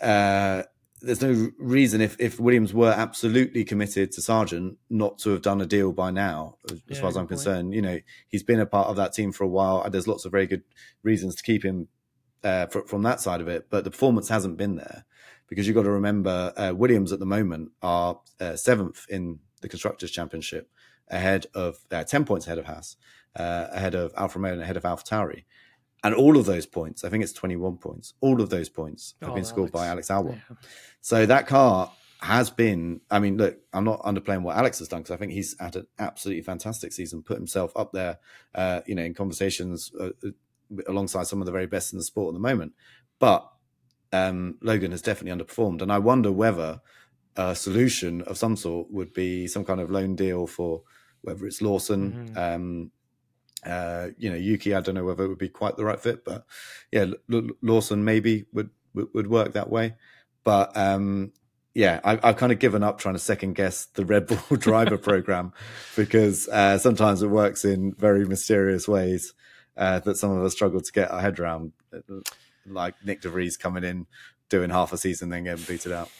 Uh, there's no reason if, if Williams were absolutely committed to Sargeant not to have done a deal by now, as yeah, far as I'm concerned. You know, he's been a part of that team for a while. There's lots of very good reasons to keep him uh, for, from that side of it, but the performance hasn't been there because you've got to remember uh, Williams at the moment are uh, seventh in the constructors championship, ahead of uh, ten points ahead of Haas, uh, ahead of Alfa Romeo, and ahead of Tauri. And all of those points, I think it's 21 points, all of those points have oh, been scored Alex. by Alex Albon. Yeah. So that car has been, I mean, look, I'm not underplaying what Alex has done because I think he's had an absolutely fantastic season, put himself up there, uh, you know, in conversations uh, uh, alongside some of the very best in the sport at the moment. But um, Logan has definitely underperformed. And I wonder whether a solution of some sort would be some kind of loan deal for whether it's Lawson, mm-hmm. um, uh, you know, Yuki. I don't know whether it would be quite the right fit, but yeah, L- Lawson maybe would, would, would work that way. But um, yeah, I, have kind of given up trying to second guess the Red Bull [LAUGHS] driver [LAUGHS] program because uh, sometimes it works in very mysterious ways uh, that some of us struggle to get our head around, like Nick de Vries coming in, doing half a season, then getting booted out.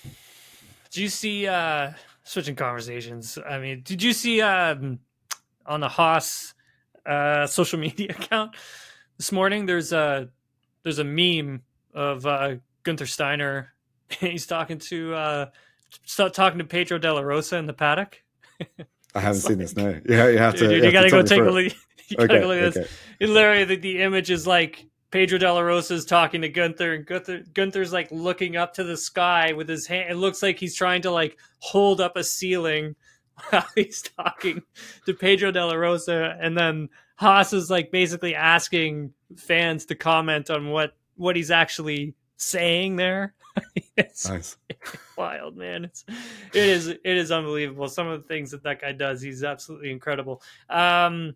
Do you see uh, switching conversations? I mean, did you see um, on the Haas uh, [LAUGHS] social media account this morning? There's a there's a meme of uh, Gunther Steiner. [LAUGHS] He's talking to uh, talking to Pedro Della Rosa in the paddock. [LAUGHS] I haven't seen this. No, yeah, you have to. Dude, you, you gotta go take a look. You gotta okay, go look at okay. this. It literally, the, the image is like Pedro Della Rosa is talking to Gunther, and Gunther, Gunther's like looking up to the sky with his hand. It looks like he's trying to like hold up a ceiling [LAUGHS] while he's talking to Pedro Della Rosa, and then Haas is like basically asking fans to comment on what what he's actually saying there. [LAUGHS] it's nice. [LAUGHS] wild, man. It's it is it is unbelievable. Some of the things that that guy does, he's absolutely incredible. Um,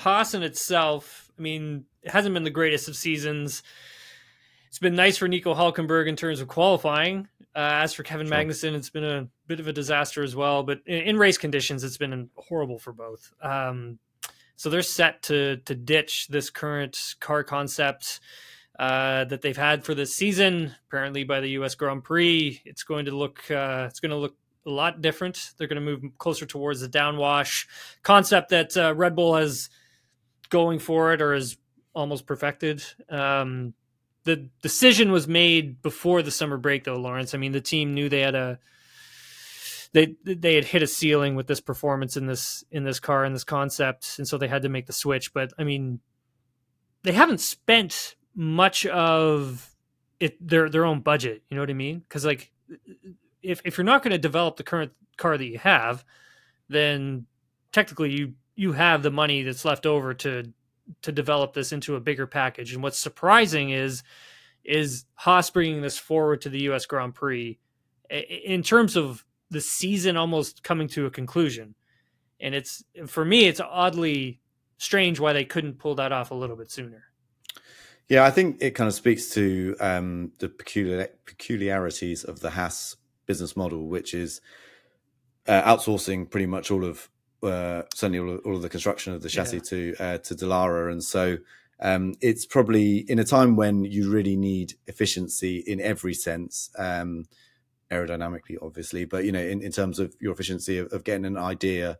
Haas in itself, I mean, it hasn't been the greatest of seasons. It's been nice for Nico Hulkenberg in terms of qualifying. Uh, as for Kevin sure. Magnussen, it's been a bit of a disaster as well. But in, in race conditions, it's been horrible for both. Um, so they're set to to ditch this current car concept uh, that they've had for this season. Apparently, by the U.S. Grand Prix, it's going to look uh, it's going to look a lot different. They're going to move closer towards the downwash concept that uh, Red Bull has going for it or is almost perfected. Um, the decision was made before the summer break, though, Laurence. I mean, the team knew they had a they they had hit a ceiling with this performance in this in this car and this concept, and so they had to make the switch. But I mean, they haven't spent much of it their their own budget. You know what I mean? Because like, if if you're not going to develop the current car that you have, then technically you you have the money that's left over to to develop this into a bigger package. And what's surprising is is Haas bringing this forward to the U.S. Grand Prix in terms of the season almost coming to a conclusion. And it's for me, it's oddly strange why they couldn't pull that off a little bit sooner. Yeah, I think it kind of speaks to um, the peculiar, peculiarities of the Haas business model, which is uh, outsourcing pretty much all of uh, certainly all of, all of, the construction of the chassis yeah. to uh, to Dallara, and so um, it's probably in a time when you really need efficiency in every sense, um, aerodynamically, obviously, but you know, in, in terms of your efficiency of, of getting an idea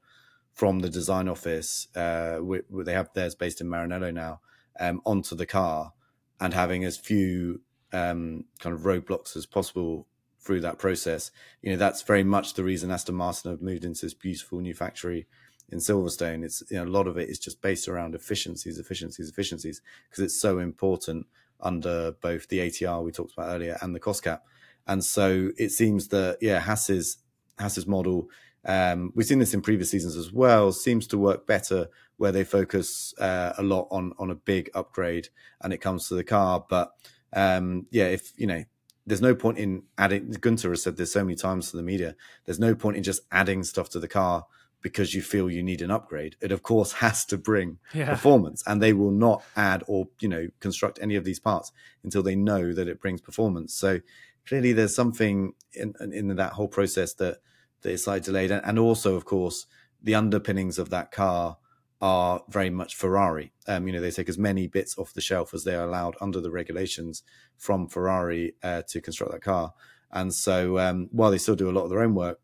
from the design office, uh, where, where they have theirs based in Maranello now, um, onto the car, and having as few um, kind of roadblocks as possible through that process. You know, that's very much the reason Aston Martin have moved into this beautiful new factory in Silverstone. It's you know, a lot of it is just based around efficiencies, efficiencies, efficiencies, because it's so important under both the ATR we talked about earlier and the cost cap. And so it seems that yeah, Haas's Haas's model. Um, we've seen this in previous seasons as well. Seems to work better where they focus uh, a lot on on a big upgrade, and it comes to the car. But um, yeah, if you know there's no point in adding. Gunter has said this so many times to the media. There's no point in just adding stuff to the car because you feel you need an upgrade. It of course [LAUGHS] has to bring yeah. performance, and they will not add or you know construct any of these parts until they know that it brings performance. So clearly, there's something in in that whole process that that is slightly delayed, and also of course the underpinnings of that car are very much Ferrari. Um, you know, they take as many bits off the shelf as they are allowed under the regulations from Ferrari uh, to construct that car. And so, um, while they still do a lot of their own work,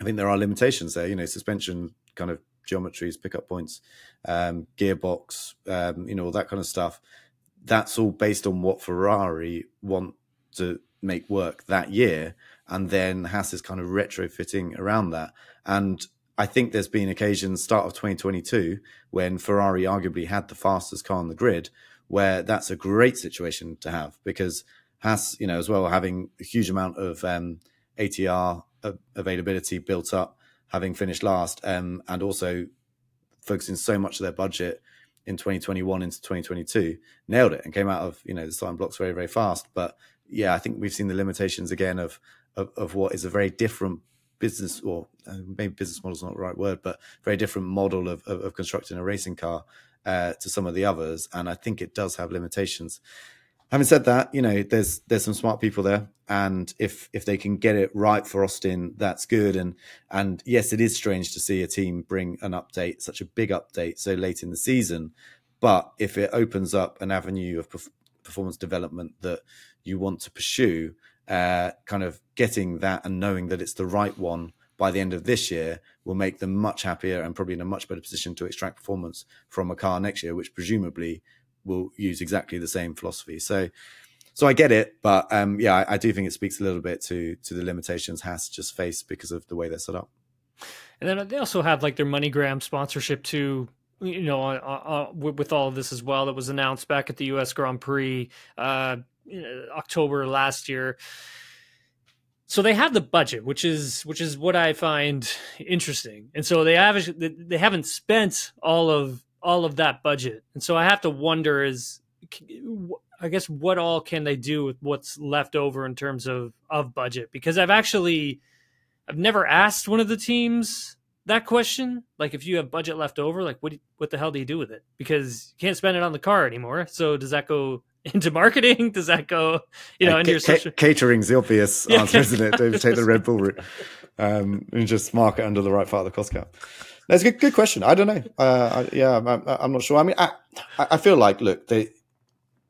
I think there are limitations there. You know, suspension kind of geometries, pickup points, um, gearbox, um, you know, all that kind of stuff. that's all based on what Ferrari want to make work that year, and then Haas is kind of retrofitting around that. And I think there's been occasions, start of 2022, when Ferrari arguably had the fastest car on the grid, where that's a great situation to have because Haas, you know, as well having a huge amount of um, ATR availability built up, having finished last, um, and also focusing so much of their budget in 2021 into 2022, nailed it and came out of you know the starting blocks very very fast. But yeah, I think we've seen the limitations again of of, of what is a very different business or uh, maybe business model is not the right word, but very different model of, of, of constructing a racing car uh, to some of the others. And I think it does have limitations. Having said that, you know, there's there's some smart people there, and if if they can get it right for Austin, that's good. And and yes, it is strange to see a team bring an update, such a big update, so late in the season. But if it opens up an avenue of performance development that you want to pursue, uh, kind of getting that and knowing that it's the right one by the end of this year will make them much happier and probably in a much better position to extract performance from a car next year, which presumably will use exactly the same philosophy. So, so I get it, but um, yeah, I, I, do think it speaks a little bit to to the limitations Haas just faced because of the way they're set up. And then they also have like their MoneyGram sponsorship too. You know, uh, uh, with all of this as well, that was announced back at the U.S. Grand Prix uh, October last year. So they have the budget which is which is what i find interesting. And so they have they haven't spent all of all of that budget. And so i have to wonder is i guess what all can they do with what's left over in terms of of budget? Because i've actually i've never asked one of the teams that question. Like if you have budget left over like what what the hell do you do with it? Because you can't spend it on the car anymore. So does that go into marketing? Does that go, you know, into your social... catering's the obvious [LAUGHS] answer, isn't it? Don't take the [LAUGHS] Red Bull route um, and just market under the right part of the cost cap. That's a good, good question. I don't know. Uh, I, yeah, I'm, I'm, not sure. I mean, I, I feel like, look, they,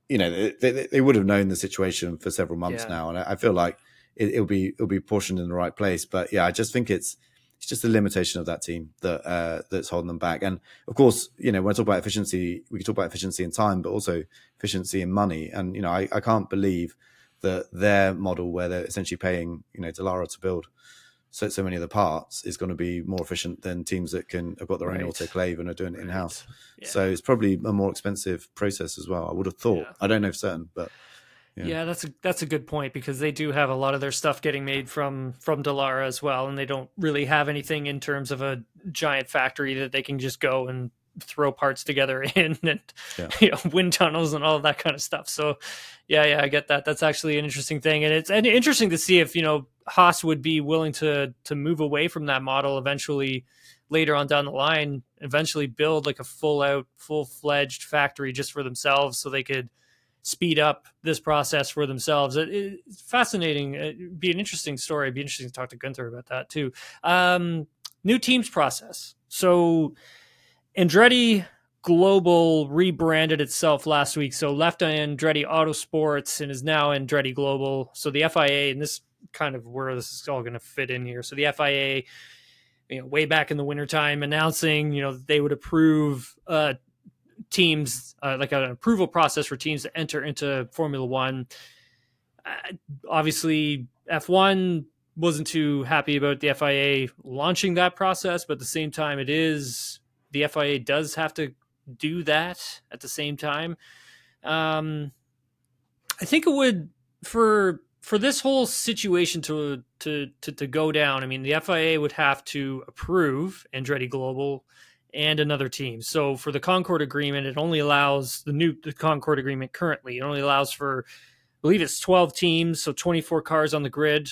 you know, they, they, they would have known the situation for several months yeah. now, and I, I feel like it, will be it'll be portioned in the right place. But yeah, I just think it's it's just a limitation of that team that uh, that's holding them back. And of course, you know, when I talk about efficiency, we can talk about efficiency in time, but also efficiency in money. And you know, I, I can't believe that their model, where they're essentially paying you know Dallara to build so so many of the parts, is going to be more efficient than teams that can have got their right. own autoclave and are doing it in house. Right. Yeah. So it's probably a more expensive process as well. I would have thought. Yeah. I don't know for certain, but yeah. yeah. that's a that's a good point because they do have a lot of their stuff getting made from from Dallara as well, and they don't really have anything in terms of a giant factory that they can just go and throw parts together [LAUGHS] in and yeah. you know wind tunnels and all of that kind of stuff. So yeah, yeah, I get that. That's actually an interesting thing, and it's and interesting to see if you know Haas would be willing to to move away from that model eventually later on down the line. Eventually, build like a full out, full fledged factory just for themselves, so they could speed up this process for themselves. It, it's fascinating. It'd be an interesting story. It'd be interesting to talk to Gunther about that too. Um, new teams process. So Andretti Global rebranded itself last week. So left Andretti Autosports and is now Andretti Global. So the FIA, and this kind of where this is all going to fit in here. So the FIA, you know, way back in the wintertime announcing, you know, they would approve uh, teams, uh, like an approval process for teams to enter into Formula One. Uh, obviously, F1 wasn't too happy about the FIA launching that process, but at the same time, it is the FIA does have to do that at the same time. Um, I think it would for for this whole situation to, to to to go down. I mean, the FIA would have to approve Andretti Global and another team. So for the Concorde agreement, it only allows the new the Concorde agreement currently. It only allows for, I believe it's 12 teams, so 24 cars on the grid.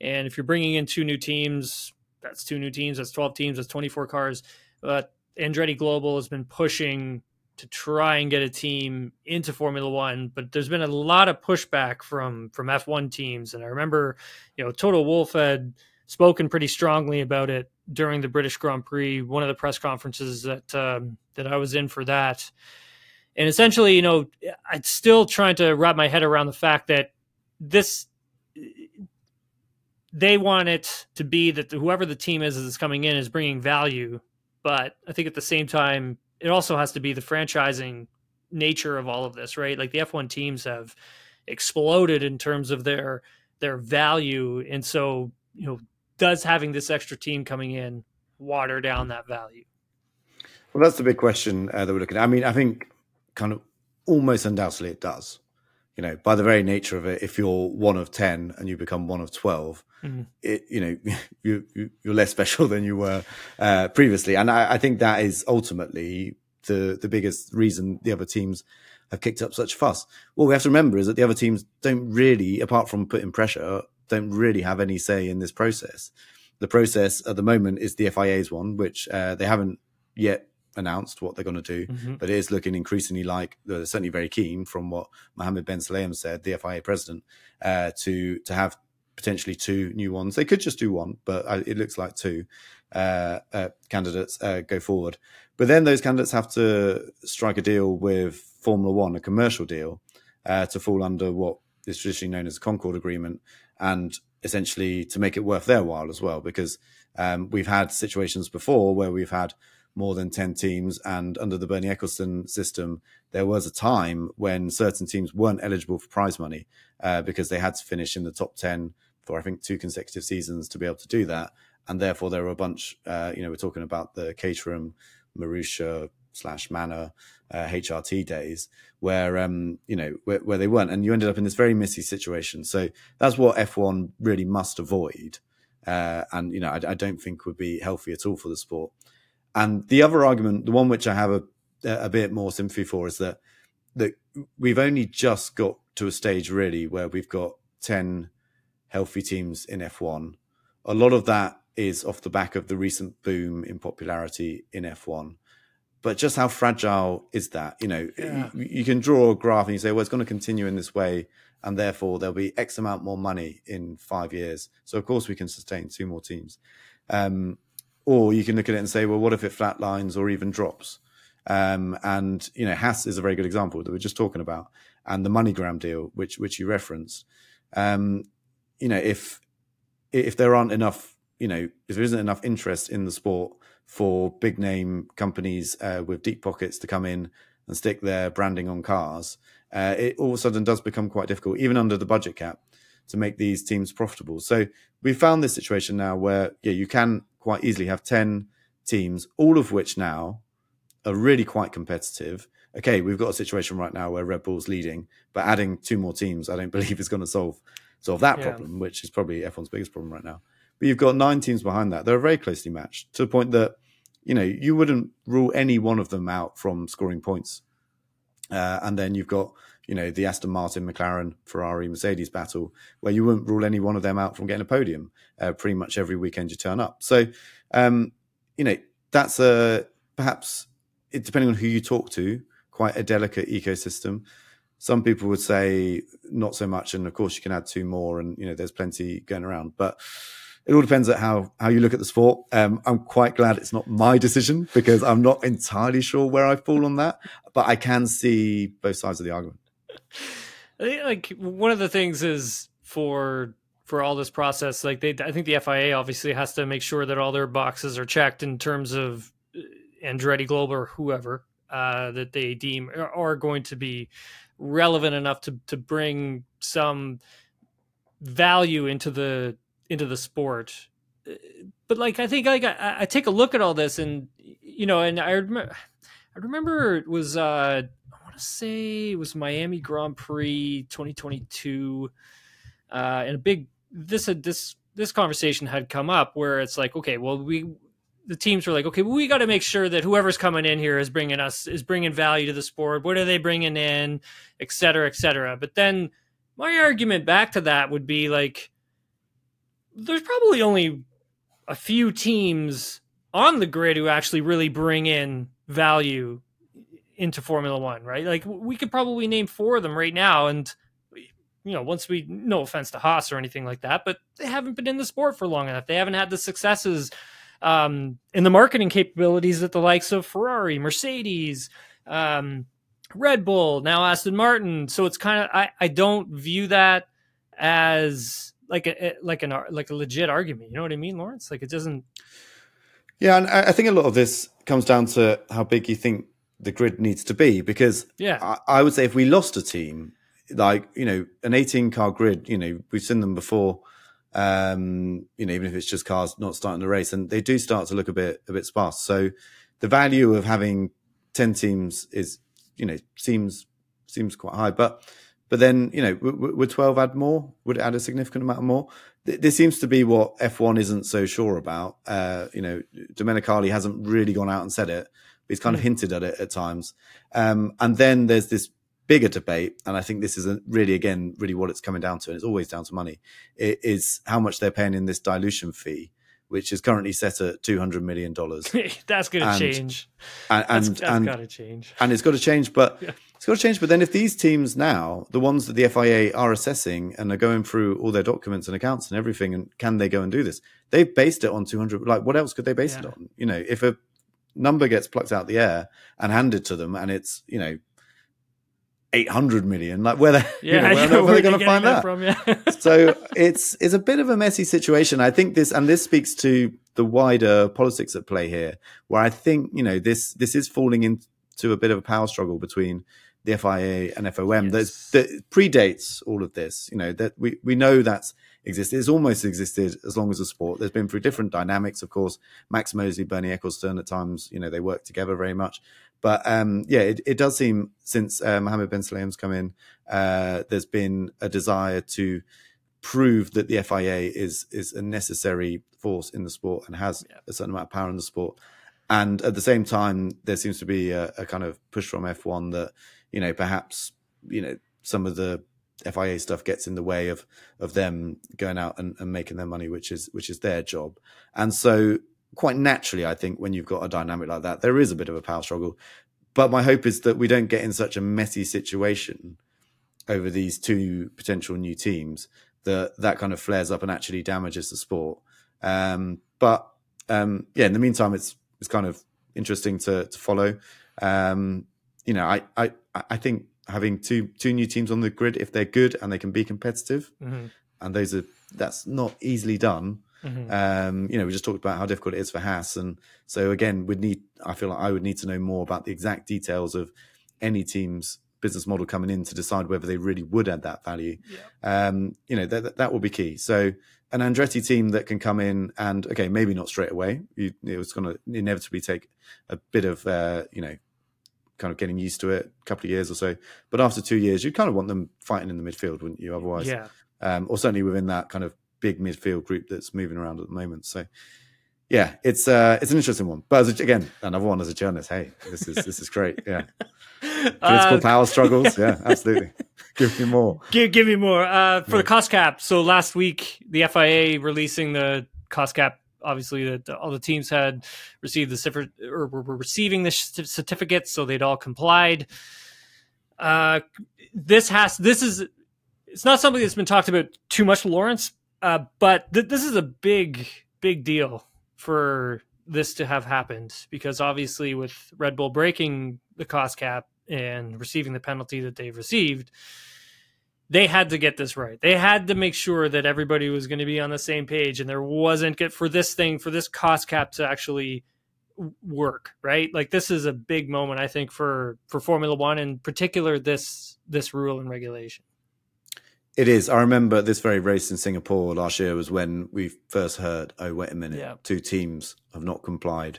And if you're bringing in two new teams, that's two new teams. That's 12 teams. That's 24 cars. But Andretti Global has been pushing to try and get a team into Formula One, but there's been a lot of pushback from from F1 teams. And I remember, you know, Toto Wolff had spoken pretty strongly about it during the British Grand Prix, one of the press conferences that um, that I was in for that. And essentially, you know, I'm still trying to wrap my head around the fact that this they want it to be that whoever the team is that's coming in is bringing value, but I think at the same time it also has to be the franchising nature of all of this, right? Like the F1 teams have exploded in terms of their their value, and so you know, does having this extra team coming in water down that value? Well, that's the big question uh, that we're looking at. I mean, I think kind of almost undoubtedly it does. You know, by the very nature of it, if you're one of ten and you become one of 12 mm-hmm. it you know [LAUGHS] you, you are less special [LAUGHS] than you were uh, previously, and I, I think that is ultimately the the biggest reason the other teams have kicked up such fuss. What we have to remember is that the other teams don't really, apart from putting pressure, don't really have any say in this process. The process at the moment is the FIA's one, which uh, they haven't yet announced what they're going to do, mm-hmm. but it is looking increasingly like they're certainly very keen, from what Mohammed Ben Sulayem said, the FIA president, uh, to to have potentially two new ones. They could just do one, but it looks like two uh, uh, candidates uh, go forward. But then those candidates have to strike a deal with Formula One, a commercial deal, uh, to fall under what is traditionally known as a Concorde Agreement, and essentially to make it worth their while as well. Because um, we've had situations before where we've had more than 10 teams. And under the Bernie Ecclestone system, there was a time when certain teams weren't eligible for prize money uh, because they had to finish in the top 10 for, I think, two consecutive seasons to be able to do that. And therefore, there were a bunch, uh, you know, we're talking about the Caterham, Marussia slash Manor uh, HRT days where, um, you know, where, where they weren't. And you ended up in this very messy situation. So that's what F1 really must avoid. Uh, and you know, I, I, don't think would be healthy at all for the sport. And the other argument, the one which I have a, a bit more sympathy for, is that that we've only just got to a stage really where we've got ten healthy teams in F1. A lot of that is off the back of the recent boom in popularity in F1. But just how fragile is that? You know, yeah. you, you, can draw a graph and you say, well, it's going to continue in this way, and therefore there'll be X amount more money in five years. So of course we can sustain two more teams. Um, or you can look at it and say, well, what if it flatlines or even drops? Um, and you know, Haas is a very good example that we're just talking about, and the MoneyGram deal, which which you referenced. Um, you know, if if there aren't enough, you know, if there isn't enough interest in the sport for big name companies uh, with deep pockets to come in and stick their branding on cars, uh, it all of a sudden does become quite difficult, even under the budget cap, to make these teams profitable. So we found this situation now where yeah, you can quite easily have 10 teams, all of which now are really quite competitive. Okay, we've got a situation right now where Red Bull's leading, but adding two more teams, I don't [LAUGHS] believe is going to solve solve that yeah. problem, which is probably F1's biggest problem right now. But you've got nine teams behind that. They're very closely matched to the point that you know you wouldn't rule any one of them out from scoring points. Uh, and then you've got you know, the Aston Martin, McLaren, Ferrari, Mercedes battle, where you wouldn't rule any one of them out from getting a podium uh, pretty much every weekend you turn up. So, um, you know, that's a perhaps, it, depending on who you talk to, quite a delicate ecosystem. Some people would say not so much, and of course you can add two more, and you know there's plenty going around. But it all depends on how how you look at the sport. Um, I'm quite glad it's not my decision because I'm not entirely sure where I fall on that, but I can see both sides of the argument. I think like one of the things is for for all this process, like they, I think the FIA obviously has to make sure that all their boxes are checked in terms of uh, Andretti Global or whoever uh, that they deem are going to be relevant enough to to bring some value into the into the sport. Uh, but like I think like I, I take a look at all this and you know and I remember I remember it was uh I want to say it was Miami Grand Prix 2022, uh, and a big this had this this conversation had come up where it's like, okay, well we the teams were like, okay, well, we got to make sure that whoever's coming in here is bringing us is bringing value to the sport. What are they bringing in, et cetera, et cetera. But then my argument back to that would be like, there's probably only a few teams on the grid who actually really bring in value into Formula One, right? Like we could probably name four of them right now, and you know, once we no offense to Haas or anything like that, but they haven't been in the sport for long enough. They haven't had the successes um, in the marketing capabilities that the likes of Ferrari, Mercedes, um, Red Bull, now Aston Martin. So it's kind of I, I don't view that as like a like an like a legit argument. You know what I mean, Laurence? Like it doesn't. Yeah, and I think a lot of this comes down to how big you think the grid needs to be because yeah, I, I would say if we lost a team like you know an 18 car grid, you know we've seen them before. Um, you know, even if it's just cars not starting the race, and they do start to look a bit a bit sparse. So the value of having 10 teams is you know seems seems quite high, but but then you know would 12 add more? Would it add a significant amount more? This seems to be what F1 isn't so sure about. Uh, you know, Domenicali hasn't really gone out and said it, but he's kind mm. of hmm. hinted at it at times. Um, and then there's this bigger debate, and I think this is a, really, again, really what it's coming down to, and it's always down to money, it is how much they're paying in this dilution fee, which is currently set at two hundred million dollars. [LAUGHS] that's going to change. And and that's, that's got to change. And it's got to change, but. [LAUGHS] Yeah. It's got to change. But then, if these teams now, the ones that the FIA are assessing and are going through all their documents and accounts and everything, and can they go and do this? They've based it on 200. Like, what else could they base yeah. it on? You know, if a number gets plucked out of the air and handed to them, and it's you know 800 million like where they yeah, [LAUGHS] you know, where, [LAUGHS] where are they going to find that, from, yeah. [LAUGHS] so it's it's a bit of a messy situation i think this and this speaks to the wider politics at play here where i think you know this this is falling into a bit of a power struggle between the fia and fom yes. that predates all of this you know that we we know that's existed it's almost existed as long as a sport there's been through different dynamics of course max mosley bernie ecclestone at times you know they work together very much but um, yeah, it, it, does seem since uh, Mohammed Ben Sulayem's come in, uh, there's been a desire to prove that the FIA is is a necessary force in the sport and has yeah. a certain amount of power in the sport. And at the same time, there seems to be a, a kind of push from F1 that you know perhaps you know some of the FIA stuff gets in the way of of them going out and, and making their money, which is which is their job. And so quite naturally, I think, when you've got a dynamic like that, there is a bit of a power struggle. But my hope is that we don't get in such a messy situation over these two potential new teams that that kind of flares up and actually damages the sport. Um, but um, yeah, in the meantime, it's it's kind of interesting to to follow. Um, you know, I I I think having two two new teams on the grid, if they're good and they can be competitive, mm-hmm. and those are that's not easily done. Mm-hmm. Um, you know, we just talked about how difficult it is for Haas, and so again, would need. I feel like I would need to know more about the exact details of any team's business model coming in to decide whether they really would add that value. Yeah. Um, you know, that that will be key. So an Andretti team that can come in and okay, maybe not straight away. You, was going to inevitably take a bit of uh, you know, kind of getting used to it, a couple of years or so. But after two years, you kind of want them fighting in the midfield, wouldn't you? Otherwise, yeah. Um, or certainly within that kind of big midfield group that's moving around at the moment. So yeah, it's uh, it's an interesting one. But as a, again, another one as a journalist, hey, this is this is great. Yeah, [LAUGHS] political uh, power struggles. Yeah, absolutely. [LAUGHS] give me more. Give give me more. Uh, for yeah. the cost cap. So last week, the FIA releasing the cost cap. Obviously, that all the teams had received the or were receiving the certificates, so they'd all complied. Uh, this has this is it's not something that's been talked about too much, Laurence, uh, but th- this is a big, big deal for this to have happened because obviously, with Red Bull breaking the cost cap and receiving the penalty that they've received, they had to get this right. They had to make sure that everybody was going to be on the same page and there wasn't get for this thing for this cost cap to actually work right like this is a big moment i think for for formula one in particular this this rule and regulation it is. I remember this very race in Singapore last year was when we first heard, oh, wait a minute, yeah. two teams have not complied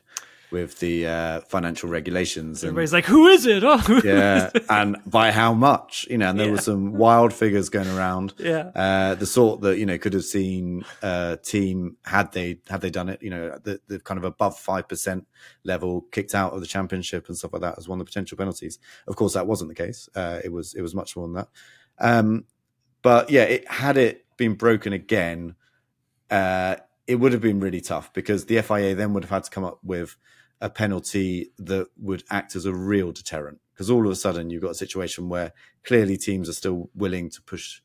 with the uh, financial regulations. And, Everybody's like, who is it? Oh, yeah. [LAUGHS] and by how much? You know, and there yeah. were some wild figures going around. Yeah. Uh, the sort that, you know, could have seen a team had they, had they done it, you know, the, the kind of above 5% level kicked out of the championship and stuff like that as one of the potential penalties. Of course, that wasn't the case. Uh, it was, it was much more than that. Um, but yeah, it had it been broken again, uh, it would have been really tough because the FIA then would have had to come up with a penalty that would act as a real deterrent. Because all of a sudden, you've got a situation where clearly teams are still willing to push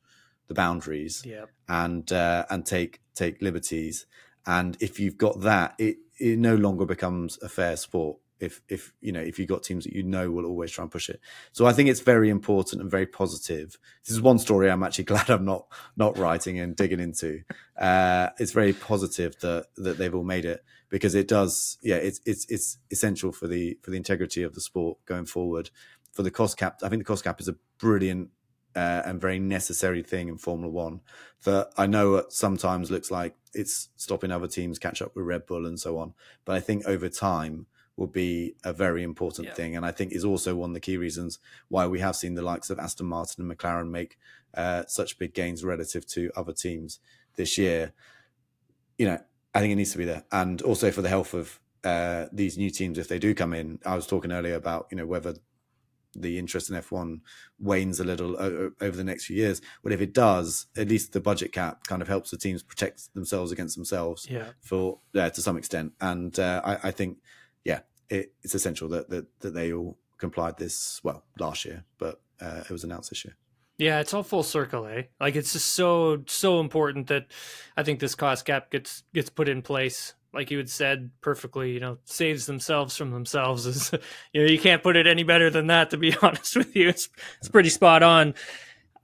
the boundaries yep. and uh, and take take liberties. And if you've got that, it it no longer becomes a fair sport if if you know if you've got teams that you know will always try and push it. So I think it's very important and very positive. This is one story I'm actually [LAUGHS] glad I'm not not writing and digging into. Uh, it's very positive that that they've all made it because it does. Yeah, it's it's it's essential for the for the integrity of the sport going forward. For the cost cap, I think the cost cap is a brilliant uh, and very necessary thing in Formula One that I know it sometimes looks like it's stopping other teams catch up with Red Bull and so on. But I think over time will be a very important yeah. thing, and I think is also one of the key reasons why we have seen the likes of Aston Martin and McLaren make uh, such big gains relative to other teams this year. You know, I think it needs to be there, and also for the health of uh, these new teams if they do come in. I was talking earlier about you know whether the interest in F1 wanes a little over the next few years. But if it does, at least the budget cap kind of helps the teams protect themselves against themselves yeah. for uh, to some extent. And uh, I, I, think, yeah, it, it's essential that, that that they all complied this well last year, but uh, it was announced this year. Yeah, it's all full circle, eh? Like it's just so so important that I think this cost cap gets gets put in place like you had said perfectly, you know, saves themselves from themselves is, [LAUGHS] you know, you can't put it any better than that. To be [LAUGHS] honest with you, it's it's pretty spot on.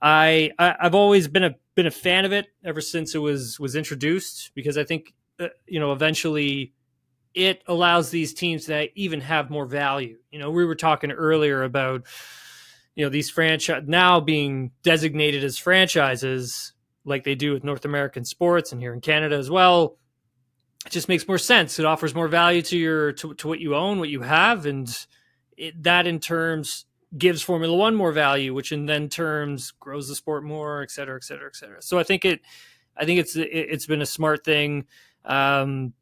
I, I have always been a been a fan of it ever since it was was introduced because I think uh, you know eventually it allows these teams to even have more value. You know, we were talking earlier about you know these franchise now being designated as franchises like they do with North American sports and here in Canada as well it just makes more sense. It offers more value to your to, to what you own, what you have, and it, that in terms gives Formula One more value, which in then terms grows the sport more, et cetera, et cetera, et cetera. So I think it, I think it's it, has been a smart thing. Um,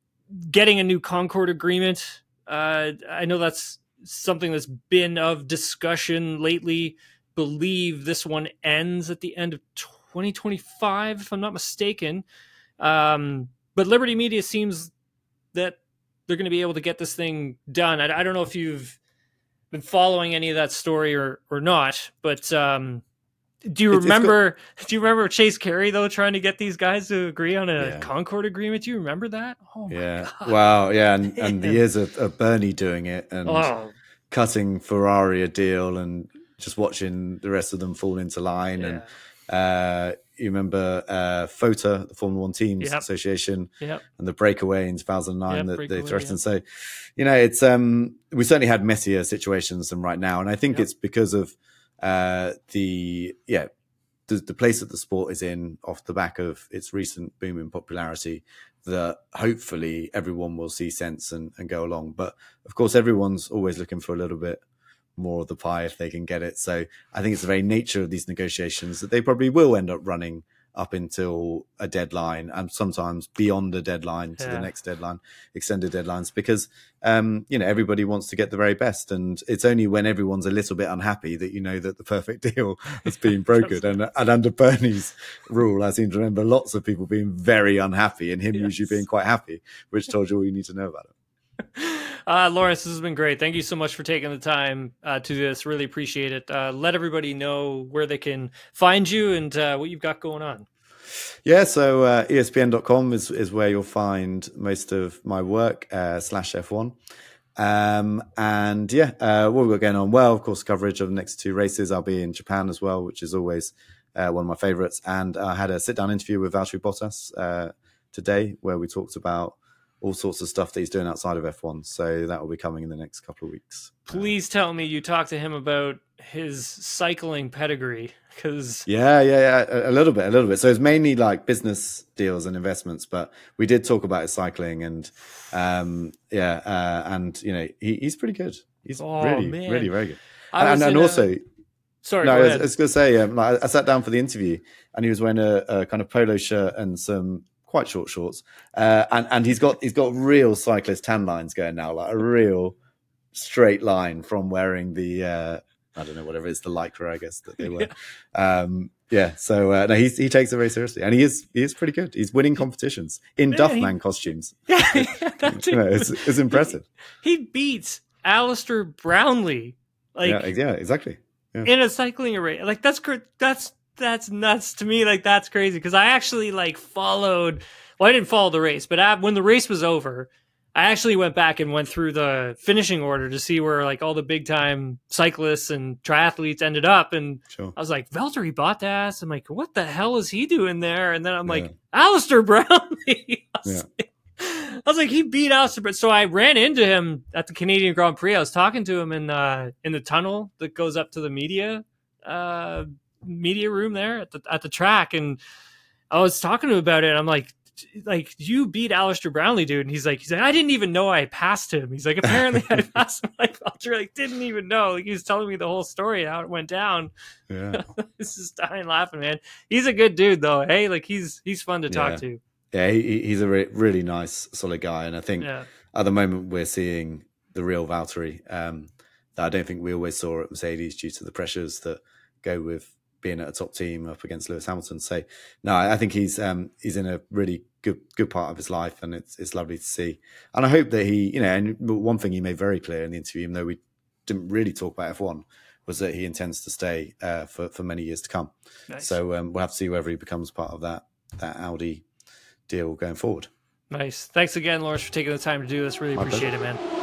getting a new Concorde agreement, uh, I know that's something that's been of discussion lately. Believe this one ends at the end of 2025, if I'm not mistaken. Um, but Liberty Media seems that they're going to be able to get this thing done. I, I, don't know if you've been following any of that story or or not, but um, do you remember? do you remember Chase Carey though trying to get these guys to agree on a yeah. Concorde agreement? Do you remember that? Oh yeah, God. wow, yeah, and, and the [LAUGHS] years of, of, Bernie doing it and oh. cutting Ferrari a deal and just watching the rest of them fall into line yeah. and. Uh, you remember uh, FOTA, the Formula One Teams yep. Association, yep. and the breakaway in 2009 yep, that they threatened. So, you know, it's um, we certainly had messier situations than right now, and I think it's because of uh, the yeah the, the place that the sport is in off the back of its recent boom in popularity that hopefully everyone will see sense and, and go along. But of course, everyone's always looking for a little bit more of the pie if they can get it. So I think it's the very nature of these negotiations that they probably will end up running up until a deadline and sometimes beyond the deadline to yeah. the next deadline, extended deadlines, because um, you know everybody wants to get the very best, and it's only when everyone's a little bit unhappy that you know that the perfect [LAUGHS] deal has been brokered. and, and under Bernie's rule, I seem to remember lots of people being very unhappy, and him yes. usually being quite happy, which told you all you need to know about it. [LAUGHS] Uh, Laurence, this has been great. Thank you so much for taking the time uh, to this. Really appreciate it. Uh, let everybody know where they can find you and uh, what you've got going on. Yeah, so uh, ESPN.com is, is where you'll find most of my work, uh, slash F1. Um, and yeah, uh, what we've got going on? Well, of course, coverage of the next two races. I'll be in Japan as well, which is always one of my favorites. And I had a sit down interview with Valtteri Bottas today where we talked about all sorts of stuff that he's doing outside of F1. So that will be coming in the next couple of weeks. Please tell me you talked to him about his cycling pedigree because yeah, yeah, yeah, a little bit, a little bit. So it's mainly like business deals and investments, but we did talk about his cycling and um, yeah, uh, and you know he, he's pretty good. He's oh, really, man. really very good. And, and also. A... Sorry, no, I was, I was, gonna say, um, like, I sat down for the interview, and he was wearing a, a kind of polo shirt and some quite short shorts, uh, and and he's got he's got real cyclist tan lines going now, like a real straight line from wearing the uh, I don't know whatever it is the lycra I guess that they [LAUGHS] wear. yeah. Um, yeah, so uh, no, he he takes it very seriously, and he is he is pretty good. He's winning competitions in yeah, Duffman he, costumes. [LAUGHS] Yeah, [LAUGHS] you know, it's, it's impressive. He, he beats Alistair Brownlee. Like yeah, yeah exactly. Yeah. In a cycling array, like that's that's that's nuts to me. Like that's crazy because I actually like followed. Well, I didn't follow the race, but when the race was over, I actually went back and went through the finishing order to see where like all the big time cyclists and triathletes ended up. And sure. I was like, Valtteri Bottas. I'm like, what the hell is he doing there? And then I'm [LAUGHS] yeah. like, Alistair Brownlee. I, was like, I he beat Alistair. But so I ran into him at the Canadian Grand Prix. I was talking to him in uh in the tunnel that goes up to the media uh media room there at the at the track and I was talking to him about it. I'm like, like you beat Alistair Brownlee, dude. And he's like, he's like, I didn't even know I passed him. He's like, apparently I [LAUGHS] passed him. Like Valtteri, like didn't even know. Like he was telling me the whole story how it went down. Yeah, [LAUGHS] this is dying laughing, man. He's a good dude though. Hey, like he's he's fun to talk yeah. to. Yeah, he, he's a re- really nice, solid guy, and I think yeah. at the moment we're seeing the real Valtteri um, that I don't think we always saw at Mercedes due to the pressures that go with being at a top team up against Lewis Hamilton. So no, I think he's um, he's in a really good good part of his life, and it's it's lovely to see. And I hope that he, you know, and one thing he made very clear in the interview, even though we didn't really talk about F one, was that he intends to stay uh, for for many years to come. Nice. So um, we'll have to see whether he becomes part of that that Audi deal going forward. Nice. Thanks again, Laurence, for taking the time to do this. Really My appreciate pleasure. it, man.